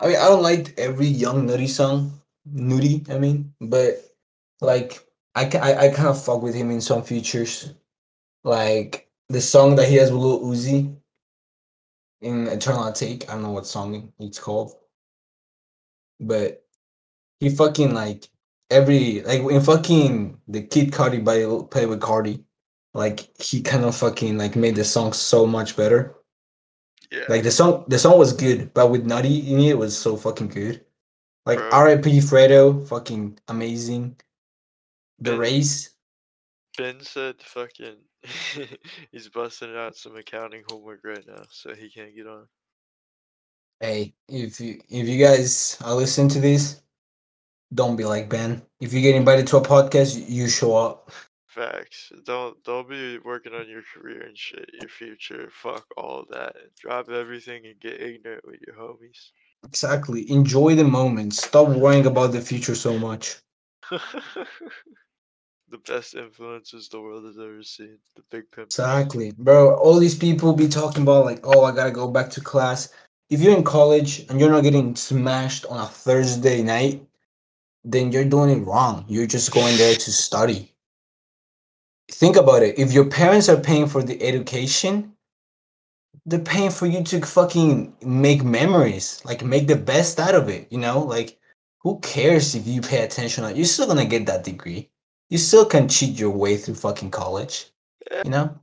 I mean I don't like every young Nudy song, Nudy. I mean, but like I I, I kind of fuck with him in some features, like the song that he has with Lil Uzi in Eternal Atake. I don't know what song it's called, but he fucking like every like in fucking the Kid Cardi by play with Cardi, like he kind of fucking like made the song so much better. Yeah. Like the song, the song was good, but with Nudy in it was so fucking good. Like Bro. R.I.P. Fredo, fucking amazing. The Ben- race, Ben said fucking he's busting out some accounting homework right now, so he can't get on. hey, if you if you guys are listening to this, don't be like Ben. If you get invited to a podcast, you show up. Facts. Don't don't be working on your career and shit, your future. Fuck all that. Drop everything and get ignorant with your homies. Exactly. Enjoy the moment. Stop worrying about the future so much. the best influences the world has ever seen. The big pimp. Exactly, bro. All these people be talking about like, oh, I gotta go back to class. If you're in college and you're not getting smashed on a Thursday night, then you're doing it wrong. You're just going there to study. Think about it. If your parents are paying for the education, they're paying for you to fucking make memories, like make the best out of it. You know, like who cares if you pay attention? You're still gonna get that degree. You still can cheat your way through fucking college. You know?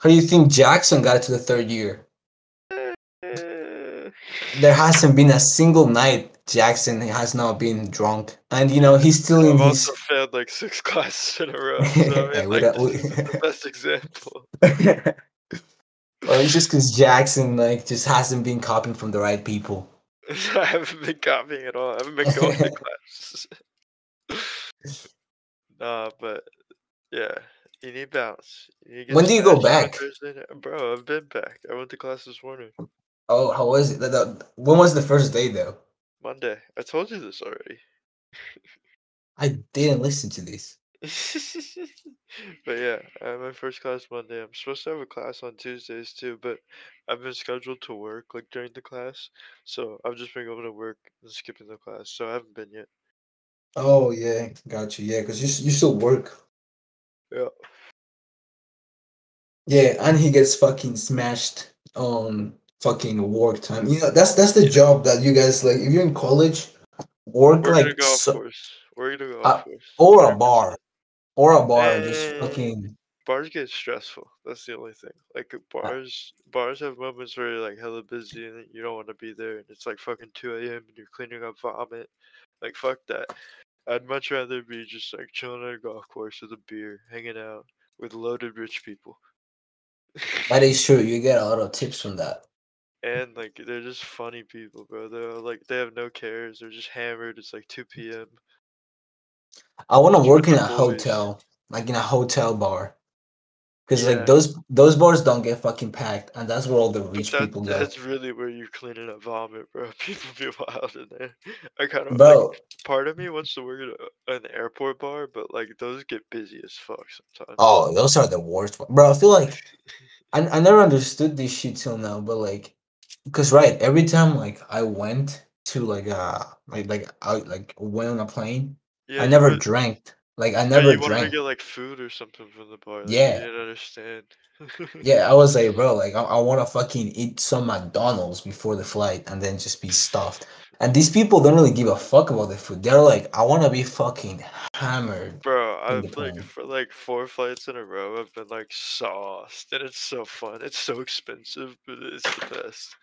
How do you think Jackson got to the third year? There hasn't been a single night Jackson has not been drunk. And you know, he's still in I've his also failed like six classes in a row. So I mean, like, we- the best example. Or it's just because Jackson like just hasn't been copying from the right people. I haven't been copying at all. I haven't been going to class. nah, but yeah, you need bounce. You When do you go smashed on a back? Bro, I've been back. I went to class this morning. Oh, how was it? When was the first day though? Monday. I told you this already. I didn't listen to this. but yeah, I had my first class Monday. I'm supposed to have a class on Tuesdays too, but I've been scheduled to work like during the class, so I've just been going to work and skipping the class, so I haven't been yet. Oh yeah, got you. Yeah, because you you still work. Yeah. Yeah, and he gets fucking smashed on fucking work time. You know, that's that's the job that you guys like. If you're in college, work We're gonna like go off so. We're gonna go Uh, or a bar, or a bar, and just fucking. Bars get stressful. That's the only thing. Like Uh bars, bars have moments where you're like hella busy and you don't want to be there, and it's like fucking two a.m. and you're cleaning up vomit. Like fuck that. I'd much rather be just like chilling at a golf course with a beer, hanging out with loaded rich people. That is true. You get a lot of tips from that. and like they're just funny people, bro. They're like they have no cares. They're just hammered. It's like two p.m. I want to work in a boys. hotel, like in a hotel bar, because Yeah. like those those bars don't get fucking packed, and that's where all the rich that, people go. that's really where you're cleaning up vomit, bro. People be wild in there. I kind of like part of me wants to work at an airport bar, but like those get busy as fuck sometimes. oh, those are the worst. Bro, I feel like I, I never understood this shit till now, but like, cause right, every time like I went to like uh like like I like went on a plane, yeah, I never would- drank. Like I yeah, never you wanted to drank. get like food or something from the bar. Like, Yeah. I didn't understand. Yeah, I was like, bro, like I, I want to fucking eat some McDonald's before the flight and then just be stuffed. And these people don't really give a fuck about the food. They're like, I want to be fucking hammered. Bro, I've like plane. for like four flights in a row, I've been like sauced, and it's so fun. It's so expensive, but it's the best.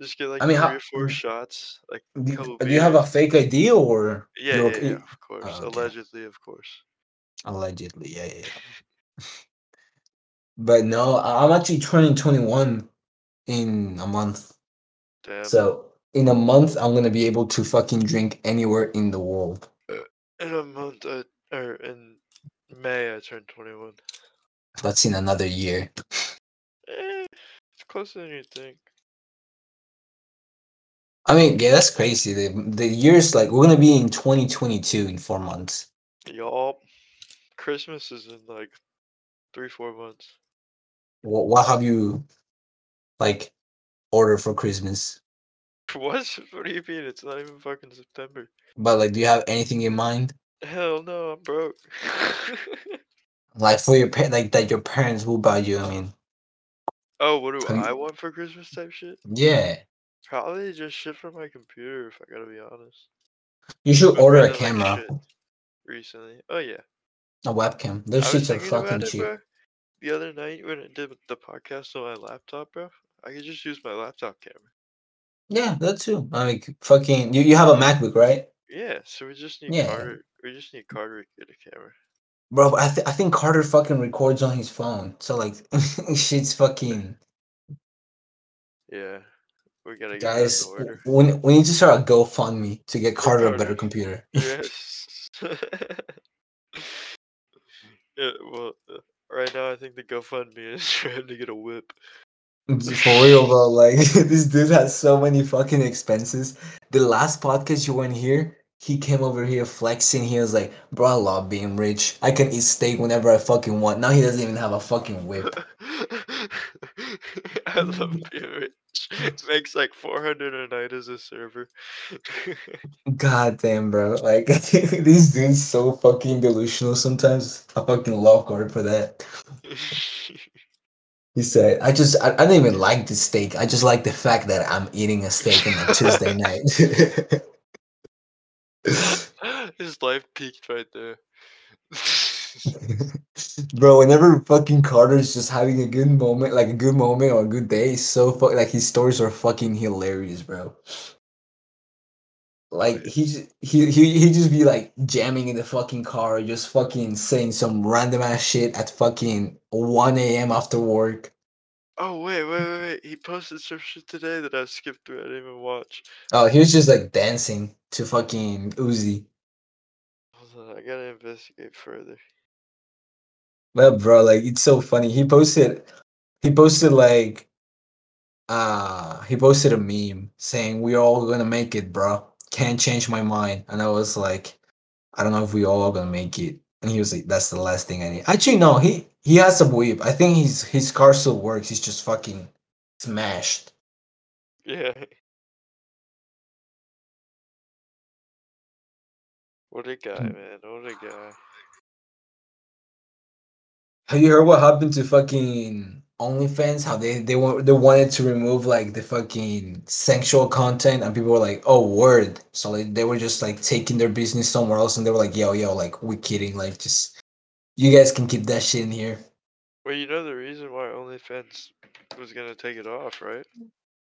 Just get like I mean, three how- or four mm. shots, like Do, couple do you have a fake ID or Yeah, yeah, okay- yeah, of course. Oh, okay. Allegedly, of course. allegedly? Yeah, yeah. yeah. but no, I'm actually turning 21 in a month. Damn. So in a month, I'm gonna be able to fucking drink anywhere in the world. Uh, in a month, I, or in May, I turned 21. That's in another year. Eh, it's closer than you think. I mean, yeah, that's crazy. The the years like we're gonna be in 2022 in four months. Yup. Christmas is in like three, four months. What, what have you like ordered for Christmas? What? What do you mean? It's not even fucking September. But like, do you have anything in mind? Hell no, I'm broke. Like for your pa- like that your parents will buy you. I mean, oh, what do I want for Christmas type shit? yeah, Probably just shit from my computer, if I gotta be honest. you should My order a likes camera, shit Recently. Oh yeah. a webcam. Those I was shits are thinking fucking about it, cheap. bro. The other night when I did the podcast on my laptop, bro, I could just use my laptop camera. Yeah, that too. Like fucking, you, you have a MacBook, right? Yeah, so we just need Yeah. Carter. We just need Carter to get a camera. Bro, I, th- I think Carter fucking records on his phone. So like, shit's fucking Yeah, we gotta guys. We, we need to start a GoFundMe to get Carter a better computer. yes. yeah. Well, uh, right now I think the GoFundMe is trying to get a whip. For real, bro. Like this dude has so many fucking expenses. The last podcast you went here, he came over here flexing. He was like, "Bro, I love being rich. I can eat steak whenever I fucking want." Now he doesn't even have a fucking whip. I love being rich. Makes like 400 a night as a server. God damn, bro. Like this dude's so fucking delusional sometimes. I fucking love Carter for that. He said, "I just, I, I don't even like the steak. I just like the fact that I'm eating a steak on a Tuesday night." His life peaked right there. Bro, whenever fucking Carter's just having a good moment, like a good moment or a good day, so fuck like his stories are fucking hilarious, bro. Like he's he he he just be like jamming in the fucking car, just fucking saying some random ass shit at fucking one a.m. after work. oh wait, wait, wait, wait! He posted some shit today that I skipped through. I didn't even watch. Oh, he was just like dancing to fucking Uzi. Hold on, I gotta investigate further. Well, bro, like it's so funny. He posted, he posted like, uh, he posted a meme saying we're all gonna make it, bro. Can't change my mind. And I was like, I don't know if we all gonna make it. And he was like, that's the last thing I need. Actually, no, he he has a whip. I think his his car still works. He's just fucking smashed. Yeah. What a guy, Mm. man! What a guy. Have you heard what happened to fucking OnlyFans? How they they want they wanted to remove like the fucking sexual content, and people were like, "Oh, word!" So like they were just like taking their business somewhere else, and they were like, "Yo, yo, like we kidding? Like just you guys can keep that shit in here." Well, you know the reason why OnlyFans was gonna take it off, right?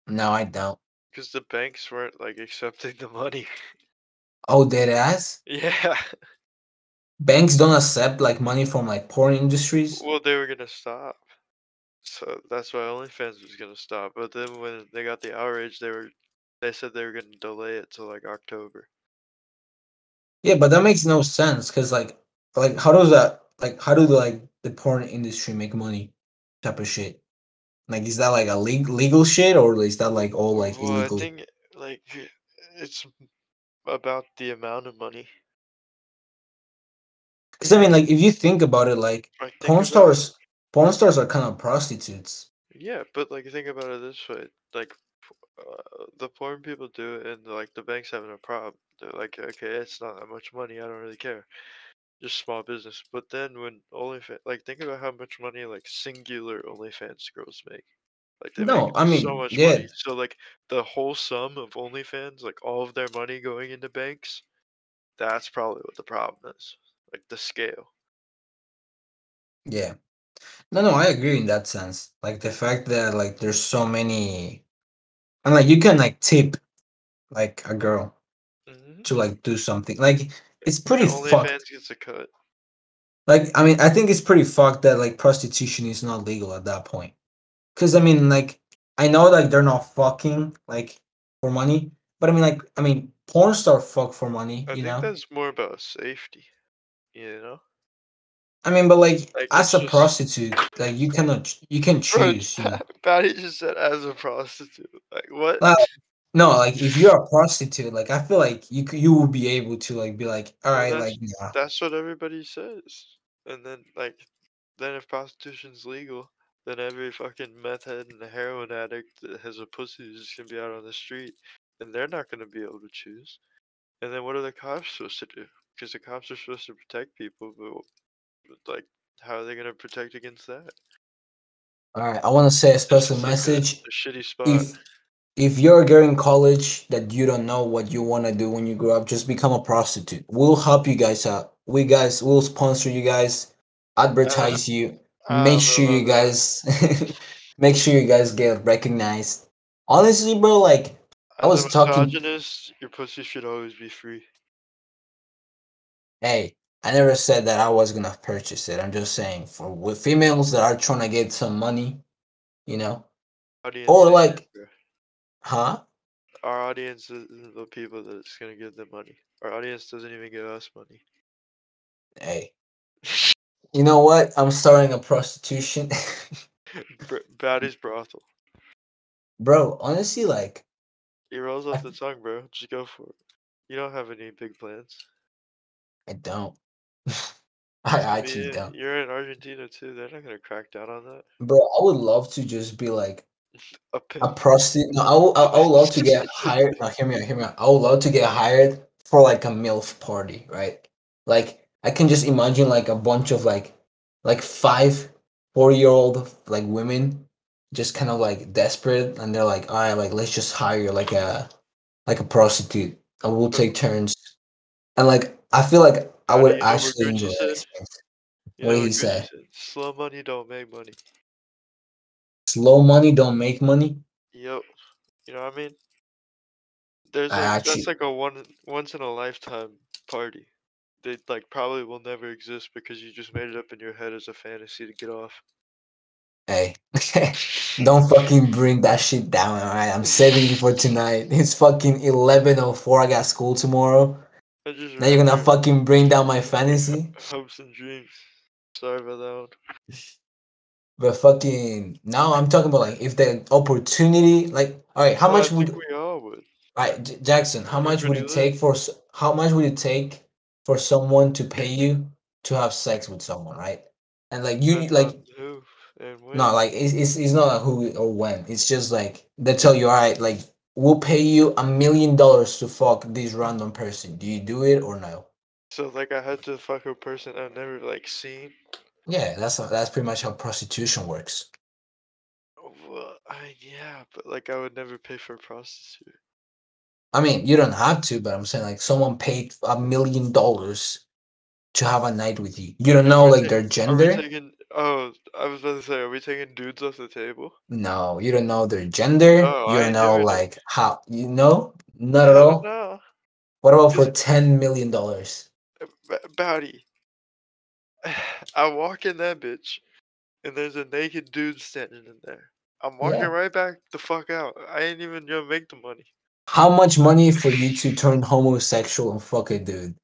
No, I don't. Because the banks weren't like accepting the money. Oh, dead ass. yeah. Banks don't accept like money from like porn industries. Well, they were gonna stop. So that's why OnlyFans was gonna stop. But then when they got the outrage, they were they said they were gonna delay it till like October. Yeah, but that makes no sense because like like how does that like how do the, like the porn industry make money? Type of shit. Like is that like a legal legal shit or is that like all like well, illegal? I think like it's about the amount of money. Because I mean, like if you think about it, like porn stars, porn stars are kind of prostitutes. Yeah, but like think about it this way: like uh, the porn people do it, and like the banks having a problem. They're like, okay, it's not that much money. I don't really care. Just small business. But then when OnlyFans, like think about how much money like singular OnlyFans girls make. Like they No, I mean, so much yeah. money. So like the whole sum of OnlyFans, like all of their money going into banks, that's probably what the problem is. Like the scale. Yeah. No, no, I agree in that sense. Like the fact that like there's so many, and like you can like tip like a girl Mm-hmm. to like do something. Like it's pretty OnlyFans fucked. gets a cut. Like I mean, I think it's pretty fucked that like prostitution is not legal at that point. Cause I mean, like I know like they're not fucking like for money, but I mean like I mean porn star fuck for money, I you know. that's more about safety. You know. I mean, but like, Like, as a just- prostitute, like you cannot, you can Bro, choose. You know? Patty just said as a prostitute. Like what? Well, No, like if you're a prostitute, like I feel like you you will be able to like be like, all right, Well, like yeah, That's what everybody says. and then like, then if prostitution's legal, then every fucking meth head and heroin addict that has a pussy is just gonna be out on the street, and they're not gonna be able to choose. And then what are the cops supposed to do? Because the cops are supposed to protect people, but like, how are they gonna protect against that? All right, I want to say a special like message. a shitty spot. If if you're a girl in college that you don't know what you want to do when you grow up, just become a prostitute. We'll help you guys out. We guys will sponsor you guys, advertise you, I make know sure you guys make sure you guys get recognized. Honestly, bro, like I As was talking your pussy should always be free. Hey, I never said that I was gonna purchase it. I'm just saying for with females that are trying to get some money, you know, Audience or like, huh? our audience isn't the people that's gonna give them money. Our audience doesn't even give us money. Hey, you know what? I'm starting a prostitution, Bauti's brothel. bro. Honestly, like, It rolls I, off the tongue, bro. Just go for it. You don't have any big plans. I don't. I I actually yeah, don't, you're in Argentina too. They're not gonna crack down on that. bro. I would love to just be like A a prostitute. No, I would, I, I would love to get hired. No, hear me out. Hear me out. I would love to get hired for like a milf party, right? Like I can just imagine like a bunch of like like five four year old like women just kind of like desperate and they're like all right like let's just hire like a like a prostitute and we'll hmm. take turns and like i feel like i would what actually enjoy experience You what did he say said? Slow money don't make money. slow money don't make money Yep. You know what I mean? There's i like actually that's like a one once in a lifetime party. They like probably will never exist because you just made it up in your head as a fantasy to get off. hey don't fucking bring that shit down all right i'm saving you for tonight it's fucking 11.04 i got school tomorrow now you're gonna fucking bring down my fantasy hopes and dreams. Sorry about that one. But fucking now I'm talking about like if the opportunity like all right, how Well, much would we all would. all right, J- Jackson, how much would it take for how much would it take for someone to pay you to have sex with someone, right? And like you Depends like who and when. no, like it's it's, it's not like who or when. It's just like they tell you, all right, like we'll pay you a million dollars to fuck this random person. Do you do it or no? So like I had to fuck a person I've never like seen. Yeah, that's that's pretty much how prostitution works. Well, I yeah, but like I would never pay for a prostitute. I mean, you don't have to, but I'm saying like someone paid a million dollars to have a night with you. You don't know like their gender. taking? Oh, I was about to say, are we taking dudes off the table? No, you don't know their gender. No, You don't know like how you know. Not at all. no. What about for ten million dollars? Bauti. I walk in that bitch, and there's a naked dude standing in there. I'm walking Yeah. right back the fuck out. I ain't even gonna make the money. How much money for you to turn homosexual and fuck a dude?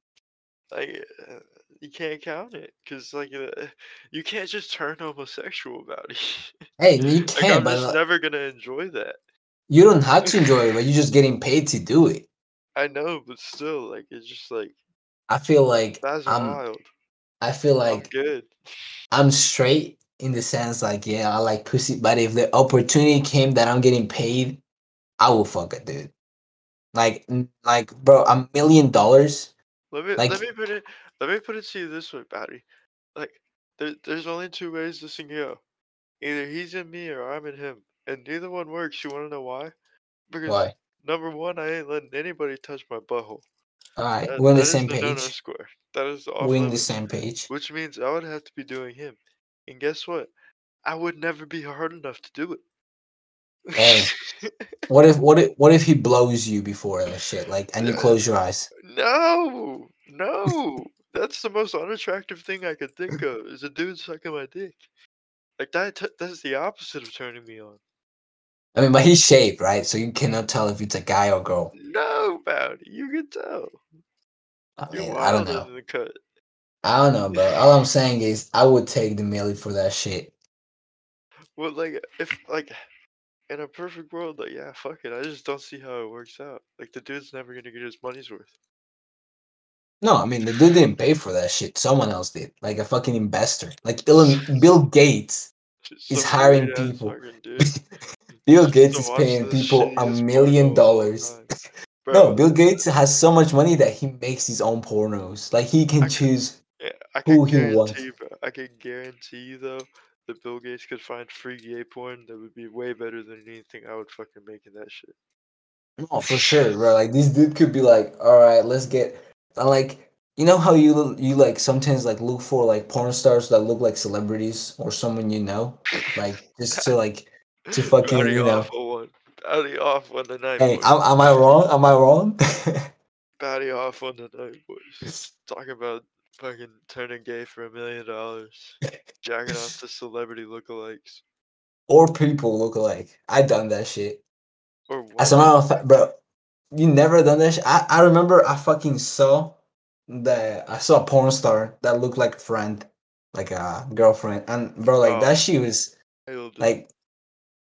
Like, uh, you can't count it, cause like uh, you can't just turn homosexual, about it. Hey, you like can, I'm just like, never gonna enjoy that. you don't have to enjoy it, but you're just getting paid to do it. I know, but still, like it's just like I feel like that's I'm. wild. I feel I'm like good. I'm straight in the sense like yeah, I like pussy, but if the opportunity came that I'm getting paid, I will fuck a dude. Like like bro, a million dollars. Let me Like let me put it let me put it to you this way, Bauti. Like there, there's only two ways this can go. Either he's in me or I'm in him, and neither one works. You want to know why? Because why? number one, I ain't letting anybody touch my butthole. All right, That, we're on the same the page. That is off We're in the same page. Which means I would have to be doing him. And guess what? I would never be hard enough to do Hey, what if what if what if he blows you before that shit? Like, and you close your eyes. no, no. That's the most unattractive thing I could think of is a dude sucking my dick. Like that. T- that's the opposite of turning me on. I mean, but he's shaved, right? So you cannot tell if it's a guy or girl. No, Bauti, you can tell. I mean, I don't know. the. I don't know, bro. All I'm saying is I would take the milli for that shit. Well, like if like in a perfect world, like yeah, fuck it. I just don't see how it works out. Like the dude's never gonna get his money's worth. No, I mean the dude didn't pay for that shit. Someone else did, like a fucking investor, like Elon, Bill Gates. is hiring people. Bill Gates is paying people a million porno of all dollars. No, Bill Gates has so much money that he makes his own pornos. Like he can could- choose. Yeah, I who he wants. guarantee, bro. I can guarantee you though that Bill Gates could find free gay porn that would be way better than anything I would fucking make in that shit. No, for sure, bro. Like this dude could be like, all right, let's get and, like you know how you you like sometimes like look for like porn stars that look like celebrities or someone you know, like just to like to fucking Bounty you know. awful one. Off on the night, Hey, am, am I wrong? Am I wrong? Bounty off on the night, boys. Talk about fucking turning gay for a million dollars. Jacking off to celebrity lookalikes. or people look alike. I done that shit. Or what? As a matter of fact, bro, you never done that shit. I, I remember I fucking saw that I saw a porn star that looked like a friend, like a girlfriend, and bro, like Oh. that shit was like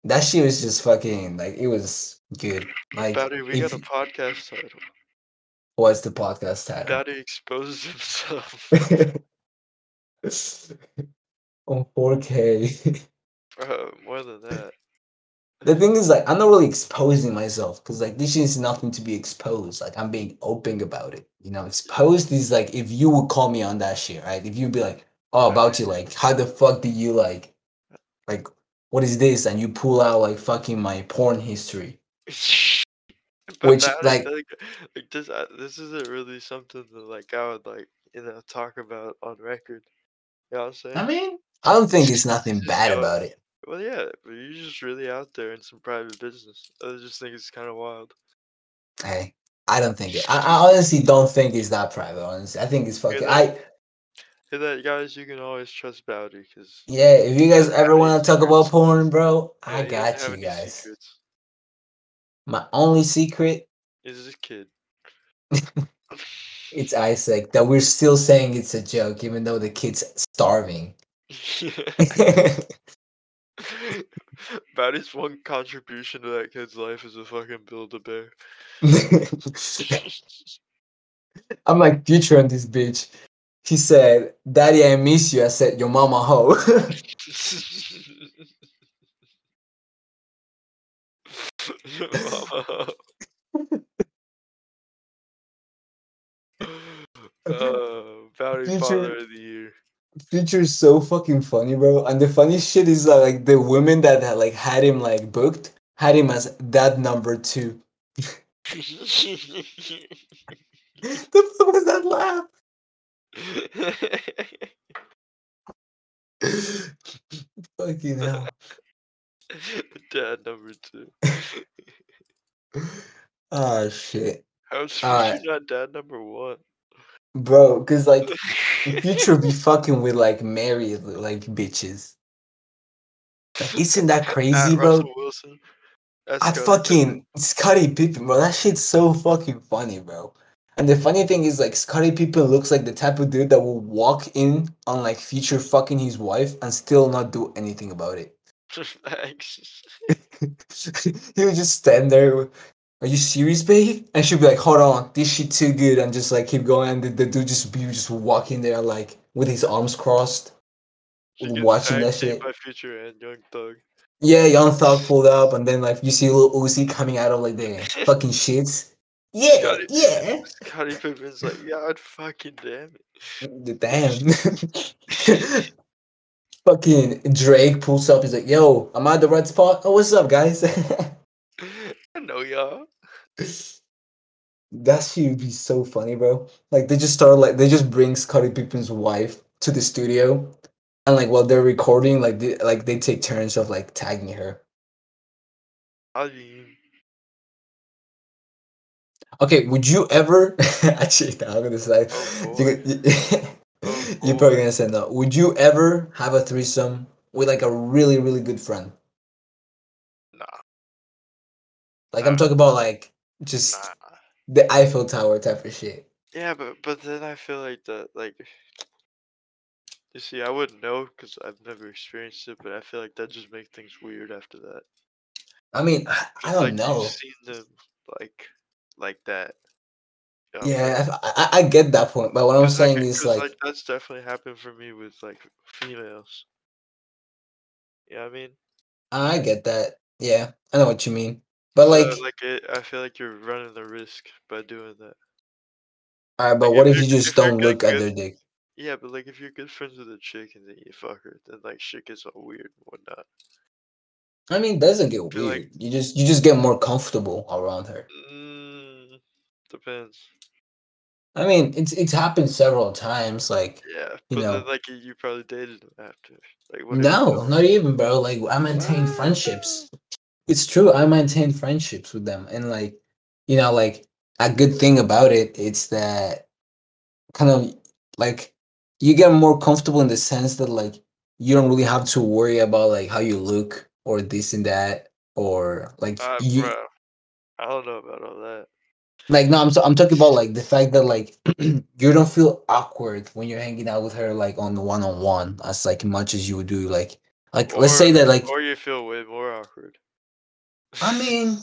that shit was just fucking like it was good. Like Bounty, we got a podcast title. What's the podcast title? Daddy exposes himself. On 4K. Bro, more than that. the thing is like I'm not really exposing myself because like this shit is nothing to be exposed. Like I'm being open about it. You know, exposed is like if you would call me on that shit, right? If you'd be like, oh about you, like how the fuck do you like like what is this? And you pull out like fucking my porn history. But Which, like- like, like this, uh, this isn't really something that like I would like you know talk about on record. You know what I'm saying? I mean, I don't think it's nothing bad about it. well, yeah, but you're just really out there in some private business. I just think it's kind of wild. Hey, I don't think it. I, I honestly don't think it's that private. Honestly, I think it's fucking. that? I that guys, you can always trust Bounty because yeah. If you guys ever want to talk about porn, bro, I got you guys. Secrets. My only secret is a kid. It's Isaac that we're still saying it's a joke, even though the kid's starving. Bounty's one contribution to that kid's life is a fucking build a bear. I'm like future on this bitch. He said, "Daddy, I miss you." I said, "Your mama hoe." uh, Bounty Future- Father of the Year. Future is so fucking funny, bro. And the funny shit is that like the women that had, like had him like booked had him as that number two. the fuck was that laugh? fucking hell. Dad number two. Oh shit, How's. Future ah. not dad number one? bro. Cause like Future be fucking with like married like bitches. Like, isn't that At crazy, bro? Russell Wilson. At I fucking Scottie Pippen, bro. That shit's so fucking funny, bro. And the funny thing is, like, Scottie Pippen looks like the type of dude that will walk in on like future fucking his wife and still not do anything about it. Thanks. he would just stand there. Are you serious, babe? And she'd be like, "Hold on, this shit too good," and just like keep going. And the, the dude just be just walking there like with his arms crossed, She watching that shit. By Future and Young Thug. Yeah, Young Thug pulled up, and then like you see a little Uzi coming out of like the fucking shits. Yeah, Scottie- yeah. Scottie Pippen's like, God fucking damn it. Damn. Fucking Drake pulls up. He's like, "Yo, am I at the right spot? Oh, what's up, guys?" I know y'all. that shit would be so funny, bro. Like they just start like they just bring Scottie Pippen's wife to the studio, and like while they're recording, like they like they take turns of like tagging her. I mean, Okay, would you ever? Actually, no, I'm gonna say. Oh, you're probably gonna say no. Would you ever have a threesome with like a really, really good friend? nah, Like I'm talking about like just nah. the Eiffel Tower type of shit. Yeah, but but then I feel like that like you see, I wouldn't know because I've never experienced it, but I feel like that just makes things weird after that. I mean, I I don't like know. You've seen them like like that. Yeah, I, I, I get that point, but what I'm saying like, is 'cause, like, that's definitely happened for me with like females. Yeah, I mean, I get that. Yeah, I know what you mean. But like, like it, I feel like you're running the risk by doing that. all right, but like, what if if you just if don't good- look at good- their dick? Yeah, but like if you're good friends with a chick and then you fuck her, then like shit gets all weird and whatnot. I mean, it doesn't get feel like- weird. you just you just get more comfortable around her. Mm, depends. I mean, it's it's happened several times. Like, Yeah, You know. then like you- probably dated him after. Like what no, not even, bro. Like, I maintain friendships. It's true. I maintain friendships with them, and like, you know, like a good thing about it, it's that kind of like you get more comfortable in the sense that like you don't really have to worry about like how you look or this and that or like Uh, you bro, I don't know about all that. Like no I'm so, I'm talking about like the fact that like you don't feel awkward when you're hanging out with her like on the one on one as like much as you would do like like let's say that like Or you feel way more awkward. I mean,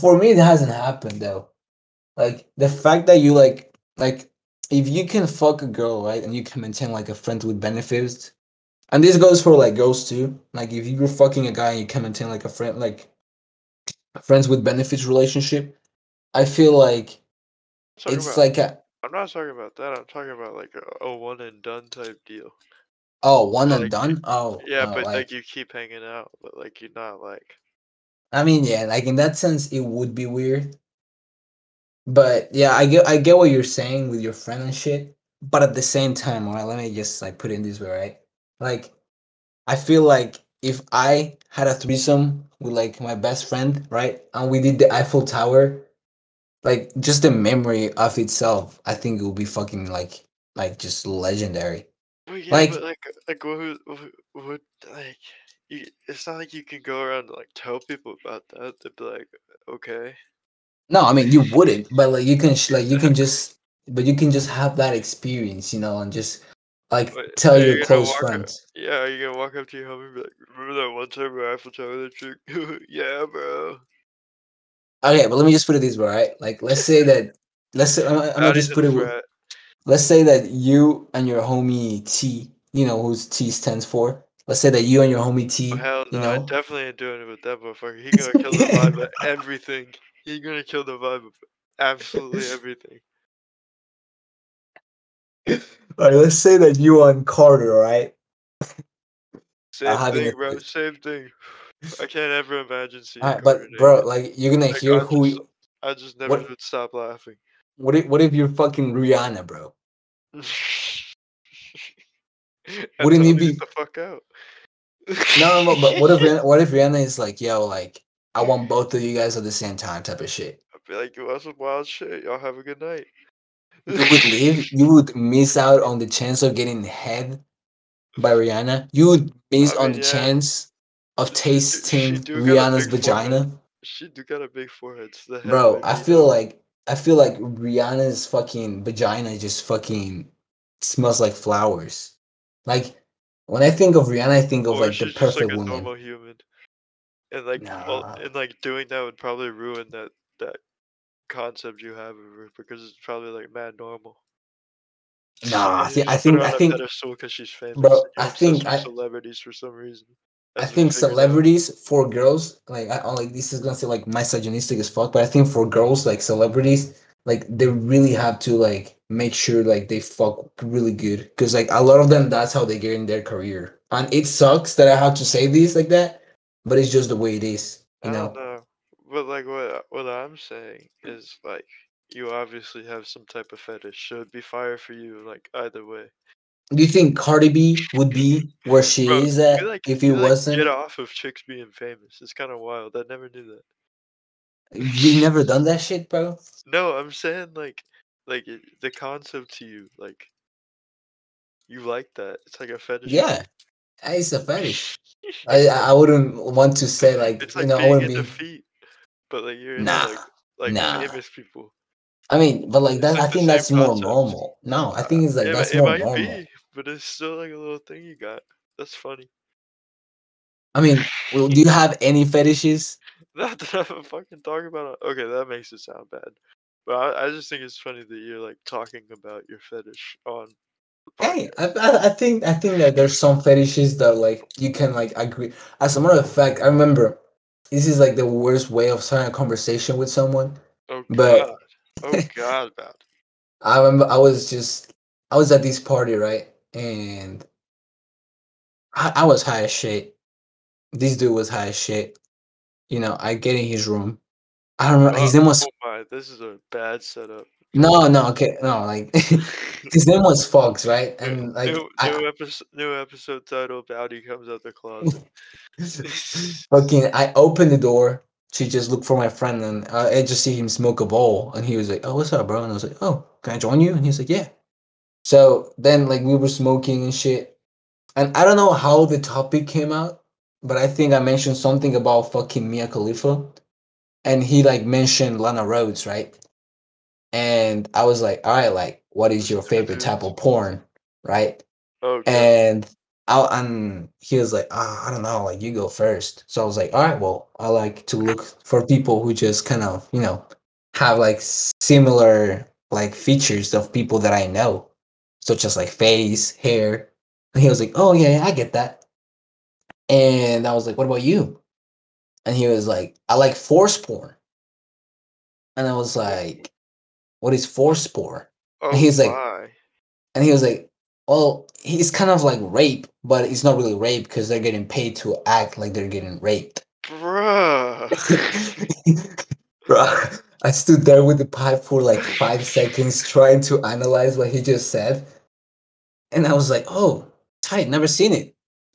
for me, it hasn't happened though. Like the fact that you like, like, if you can fuck a girl, right, and you can maintain like a friend with benefits, and this goes for like girls too. Like if you're fucking a guy and you can maintain like a friend, like friends with benefits relationship, I feel like I'm it's about- like a I'm not talking about that. I'm talking about like a, a one and done type deal. oh one and done. Oh Yeah, oh, but like, like you keep hanging out, but like you're not like. I mean, yeah, like in that sense, it would be weird. But yeah, I get I get what you're saying with your friend and shit. But at the same time, all right, let me just like put it in this way, right? Like, I feel like if I had a threesome with like my best friend, right, and we did the Eiffel Tower, like just the memory of itself, I think it would be fucking like like just legendary. Well, yeah, Like- like, like what, would- like, you, it's not like you can go around and like tell people about that. They'd be like, okay, No, I mean you wouldn't, but like you can sh- like you can just but you can just have that experience, you know, and just like Wait, tell your close walk up- friends. yeah, you gonna walk up to your homie and be like, remember that one time we Eiffel Tower that chick? yeah, bro. Okay, but let me just put it this way, right? Like let's say that let's say I'm, I'm gonna just put it with- let's say that you and your homie T, you know who's T stands for. Let's say that you and your homie T, Oh, hell you no, I definitely ain't doing it with that motherfucker. He gonna kill the vibe of everything. He gonna kill the vibe of absolutely everything. all right, let's say that you and Carter, right? Same thing, bro. Same thing. I can't ever imagine seeing. Right, Carter but bro, like you're gonna Like, hear I who. just- I just never what- would stop laughing. What if what if you're fucking Rihanna, bro? Wouldn't he be- the fuck out? No, no, no, but what if Rihanna, what if Rihanna is like, yo, like I want both of you guys at the same time, type of shit. I'd be like, you want some wild shit? Y'all have a good night. You would leave. You would miss out on the chance of getting head by Rihanna. You would miss I on mean, the yeah. chance of She- she- she tasting do got a Rihanna's vagina. forehead. She do got a big forehead. So Bro, I feel like I feel like Rihanna's fucking vagina just fucking smells like flowers. Like when I think of Rihanna, I think of or like the perfect like woman. And like, well, and like doing that would probably ruin that that concept you have of her because it's probably like mad normal. Nah, I And think I think I think because she's famous. Bro, I think I- celebrities for some reason. I That's what think figured out. celebrities for girls, like I like this is gonna say like misogynistic as fuck, but I think for girls, like celebrities, like they really have to like make sure like they fuck really good because like a lot of them that's how they get in their career, and it sucks that I have to say this like that, but it's just the way it is, you I know. don't know. But like what what I'm saying is like you obviously have some type of fetish, so it'd be fire for you like either way. Do you think Cardi B would be where she Bro, is at like, if you it wasn't? get off of chicks being famous. It's kind of wild. I never knew that. You never done that shit, bro. No, I'm saying like like the concept to you like you like that. It's like a fetish. Yeah, it's a fetish. I I wouldn't want to say like it's you like know I wouldn't be. feet, but like you're Nah, like like nah. famous people. I mean, but like that, like I think that's more normal. No, I uh, think it's like that's more normal. be, but it's still like a little thing you got. That's funny. I mean, well, do you have any fetishes? Not that I'm fucking talking about. it. Okay, that makes it sound bad. But I, I just think it's funny that you're like talking about your fetish on. Hey. I, I, I think I think that there's some fetishes that like you can like agree. As a matter of fact, I remember this is like the worst way of starting a conversation with someone. Oh but- god. Oh god, about. I remember I was just I was at this party, right? And I, I was high as shit. This dude was high as shit. You know, I get in his room. I don't remember his name was Oh my, this is a bad setup. no, no, okay, no, like his name was Fox, right? And like new, I, new episode, new episode title: Bauti comes out the closet. fucking I opened the door to just look for my friend and uh, I just see him smoke a bowl and he was like, "Oh, what's up, bro?" And I was like, "Oh, can I join you?" And he's like, "Yeah." So then like we were smoking and shit. And I don't know how the topic came out, but I think I mentioned something about fucking Mia Khalifa and he like mentioned Lana Rhoades, right? And I was like, "All right, like what is your favorite type of porn?" Right? Okay. and I and he was like, ah, I don't know, like you go first. So I was like, all right, well, I like to look for people who just kind of, you know, have like similar like features of people that I know, such as like face, hair. And he was like, oh yeah, yeah, I get that. And I was like, what about you? And he was like, I like force porn. And I was like, what is force porn? oh he's like- my. And he was like, well, he's kind of like rape, but it's not really rape because they're getting paid to act like they're getting raped. Bruh. Bro, I stood there with the pipe for like five seconds trying to analyze what he just said. And I was like, oh, tight, never seen it.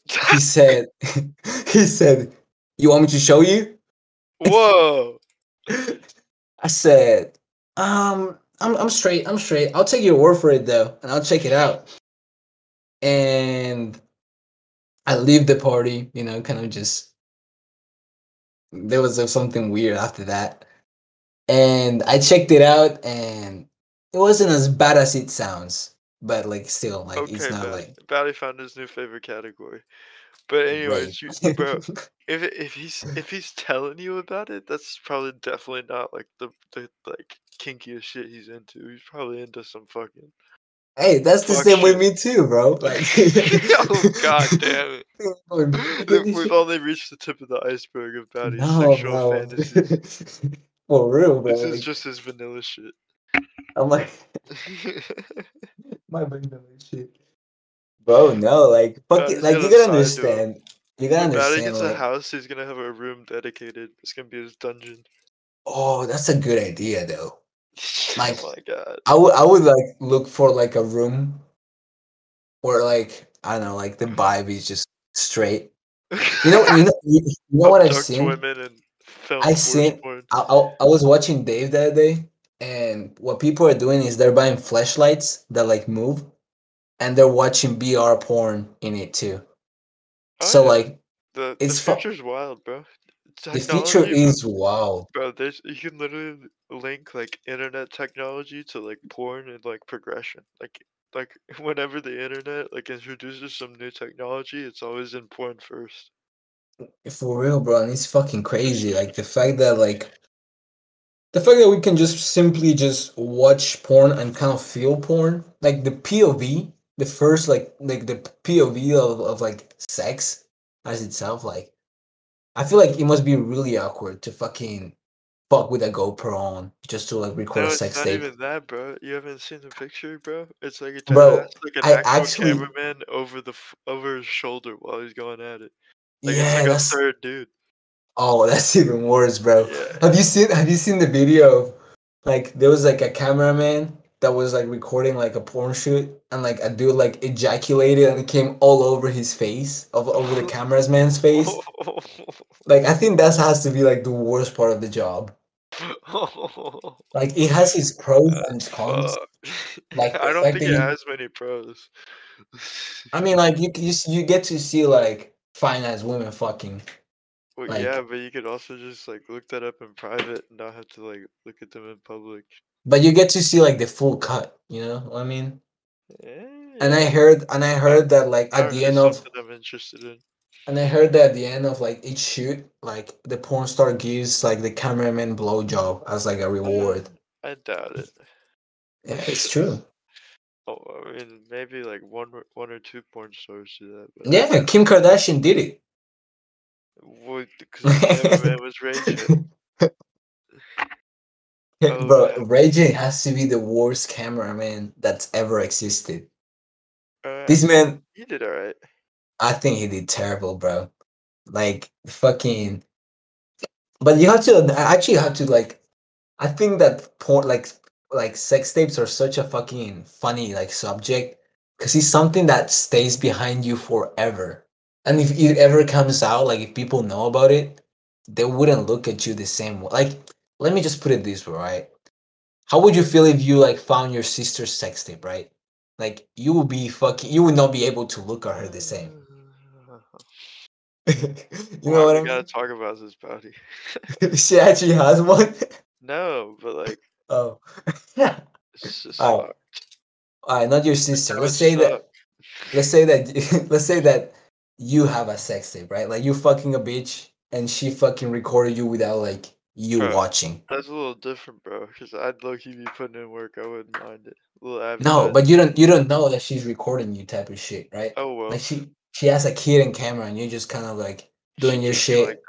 He said, he said, you want me to show you? Whoa. I said, um, I'm I'm straight. I'm straight. I'll take your word for it though, and I'll check it out. And I leave the party, you know, kind of just there was something weird after that. And I checked it out and it wasn't as bad as it sounds, but like still like Okay, it's not like Bauti found his new favorite category. But anyways, you, bro, if if he's if he's telling you about it, that's probably definitely not like the the like kinkiest shit he's into. He's probably into some fucking. hey, that's the same with me too, bro. Like oh god damn it! We've only reached the tip of the iceberg of Bauti's No, sexual bro. fantasies. For real, bro. This is just his vanilla shit. I'm like, my vanilla shit. Bro, no, like, fuck it, like, you a gotta side to understand. You gotta when Bauti understand, gets a like, house, he's gonna have a room dedicated. It's gonna be his dungeon. oh, that's a good idea, though. Oh like- oh my god. I would, I would like look for like a room where, like, I don't know, like the vibe is just straight. You know, you know, you, you know what I've seen? women and film I seen- porn. I, I, I was watching Dave that day, and what people are doing is they're buying flashlights that like move, and they're watching VR porn in it too. Oh, so yeah. like the it's the fu- wild, bro. the feature Technology, bro- is wild. bro. There's you can literally link like internet technology to like porn and like progression. Like like whenever the internet like introduces some new technology, it's always in porn first. For real, bro, and it's fucking crazy. Like the fact that like the fact that we can just simply just watch porn and kind of feel porn, like the POV, the first like like the POV of, of like sex as itself, like I feel like it must be really awkward to fucking fuck with a GoPro on just to like record No, a sex not tape. even that, bro. You haven't seen the picture, bro. It's like a Bro, like an I actual actually- cameraman over the over his shoulder while he's going at it. Like yeah, it's like a that's third dude. Oh, that's even worse, bro. Yeah. Have you seen Have you seen the video? Of, like there was like a cameraman that was like recording like a porn shoot, and like a dude like ejaculated and it came all over his face, of over the cameraman's face. Like I think that has to be like the worst part of the job. Like it has its pros uh, and its cons. Like, I don't think it you- has many pros. I mean, like you you, you get to see like fine ass women fucking. Well, like- yeah, but you could also just like look that up in private and not have to like look at them in public. But you get to see like the full cut, you know what I mean? Yeah, And I heard and I heard that like at the end of I'm interested in. And I heard that at the end of like each shoot, like the porn star gives like the cameraman blowjob as like a reward. I doubt it. Yeah, it's true. Oh, I mean, maybe like one or one or two porn stars do that. But Yeah, Kim Kardashian did it. Because was raging. Oh, Bro, man. J has to be the worst cameraman that's ever existed. Uh, This man, he did all right. I think he did terrible, bro. Like fucking. But you have to I actually have to like. I think that porn, like, like sex tapes are such a fucking funny like subject because it's something that stays behind you forever. And if it ever comes out, like if people know about it, they wouldn't look at you the same way. Like, let me just put it this way, right? How would you feel if you like found your sister's sex tape, right? Like you would be fucking, you would not be able to look at her the same. you know what I gotta talk about this body. she actually has one. No, but like oh, yeah. all right. all right not your sister. Let's say that. Let's say that. let's say that you have a sex tape, right? Like you fucking a bitch, and she fucking recorded you without like you Bro. watching. That's a little different, bro. Because I'd low key be putting in work. I wouldn't mind it. No, but you don't. You don't know that she's recording you, type of shit, right? oh well. Like she, she has a kid and camera, and you're just kind of like doing She your shit. Like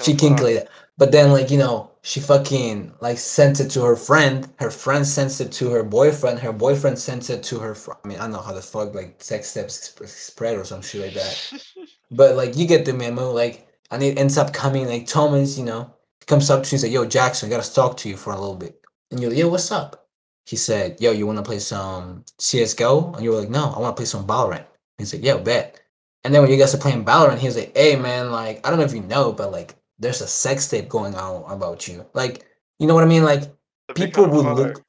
she kinda can fine. play that. But then, like you know, she fucking like sent it to her friend. Her friend sends it to her boyfriend. Her boyfriend sends it to her. Fr- I mean, I don't know how the fuck like sex steps sp- spread or some shit like that. But like you get the memo. Like, and it ends up coming like Thomas. You know, comes up to you and say, "Yo, Jackson, I gotta talk to you for a little bit." And you're like, "Yo, what's up?" He said, "Yo, you wanna play some CS:GO?" And you were like, "No, I wanna play some Valorant." He's like, "Yo, bet." And then when you guys are playing Valorant, he was like, "Hey, man, like I don't know if you know, but like there's a sex tape going on about you. Like, you know what I mean? Like That'd people would fire. look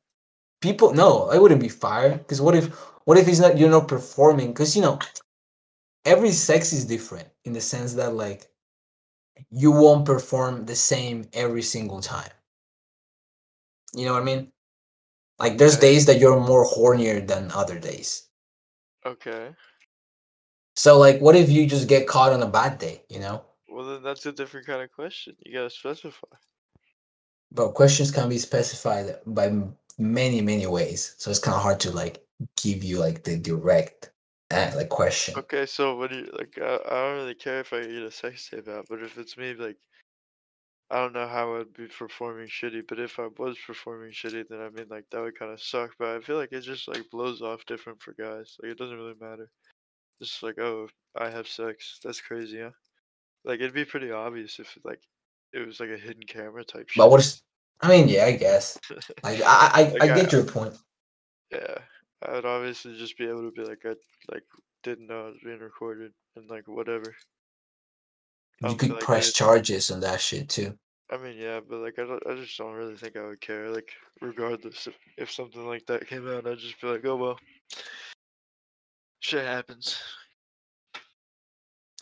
people no I wouldn't be fired because what if what if he's not you're not performing because you know every sex is different in the sense that like you won't perform the same every single time you know what i mean like there's Okay. days that you're more hornier than other days Okay. So like what if you just get caught on a bad day you know Well, then that's a different kind of question. You gotta specify. but questions can be specified by many many ways so it's kind of hard to like give you like the direct uh, like question Okay, so what do you like? I, I don't really care if I get a sex tape out, but if it's me, like, I don't know how I'd be performing shitty. But if I was performing shitty, then I mean, like, that would kind of suck. But I feel like it just like blows off different for guys. Like, it doesn't really matter. Just like, oh, I have sex. That's crazy, huh? Like, it'd be pretty obvious if like it was like a hidden camera type shit. But what is? I mean, yeah, I guess. Like, I, I, Like, I I- get your point. Yeah, I would obviously just be able to be like, I like didn't know it was being recorded and like whatever. You could like press charges on that shit too. I mean, yeah, but like I, don't, I just don't really think I would care. Like, regardless if, if something like that came out, I'd just be like, oh well, shit happens.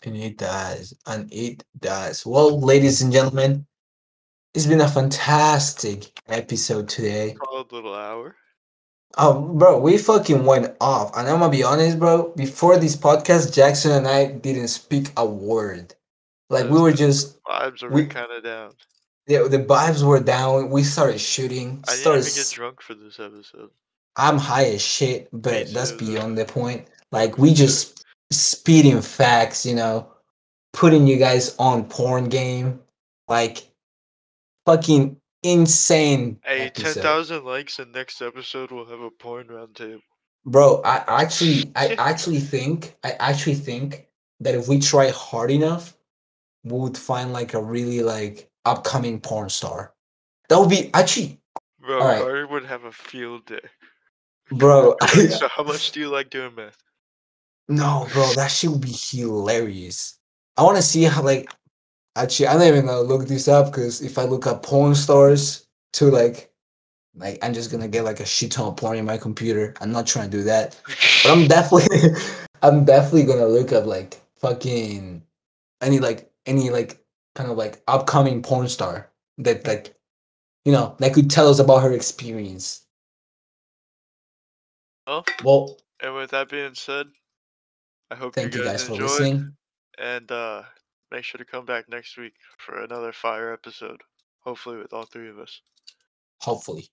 And it does. And it does. Well, ladies and gentlemen, it's been a fantastic episode today. Called little hour. Oh, bro, we fucking went off. And I'm gonna be honest, bro. Before this podcast, Jackson and I didn't speak a word. Like we were just, Vibes are We- kind of down. yeah, the vibes were down. We started shooting. I didn't even Started get drunk for this episode. I'm high as shit, but that's beyond the point. Like we just speeding facts, you know, putting you guys on porn game, like fucking insane. Hey, episode. ten thousand likes, and next episode we'll have a porn roundtable. Bro, I actually, I actually think, I actually think that if we try hard enough, we would find like a really like upcoming porn star. That would be actually, Bro. Carter would have a field day. bro. so how much do you like doing math? No, bro, that shit would be hilarious. I want to see how like actually I'm not even gonna look this up because if I look up porn stars to like like I'm just gonna get like a shit ton of porn in my computer. I'm not trying to do that. But I'm definitely I'm definitely gonna look up like fucking any like any like kind of like upcoming porn star that like you know that could tell us about her experience. Well, Well, and with that being said, I hope thank you you guys, guys for enjoyed, listening. and uh, make sure to come back next week for another fire episode. Hopefully, with all three of us. Hopefully.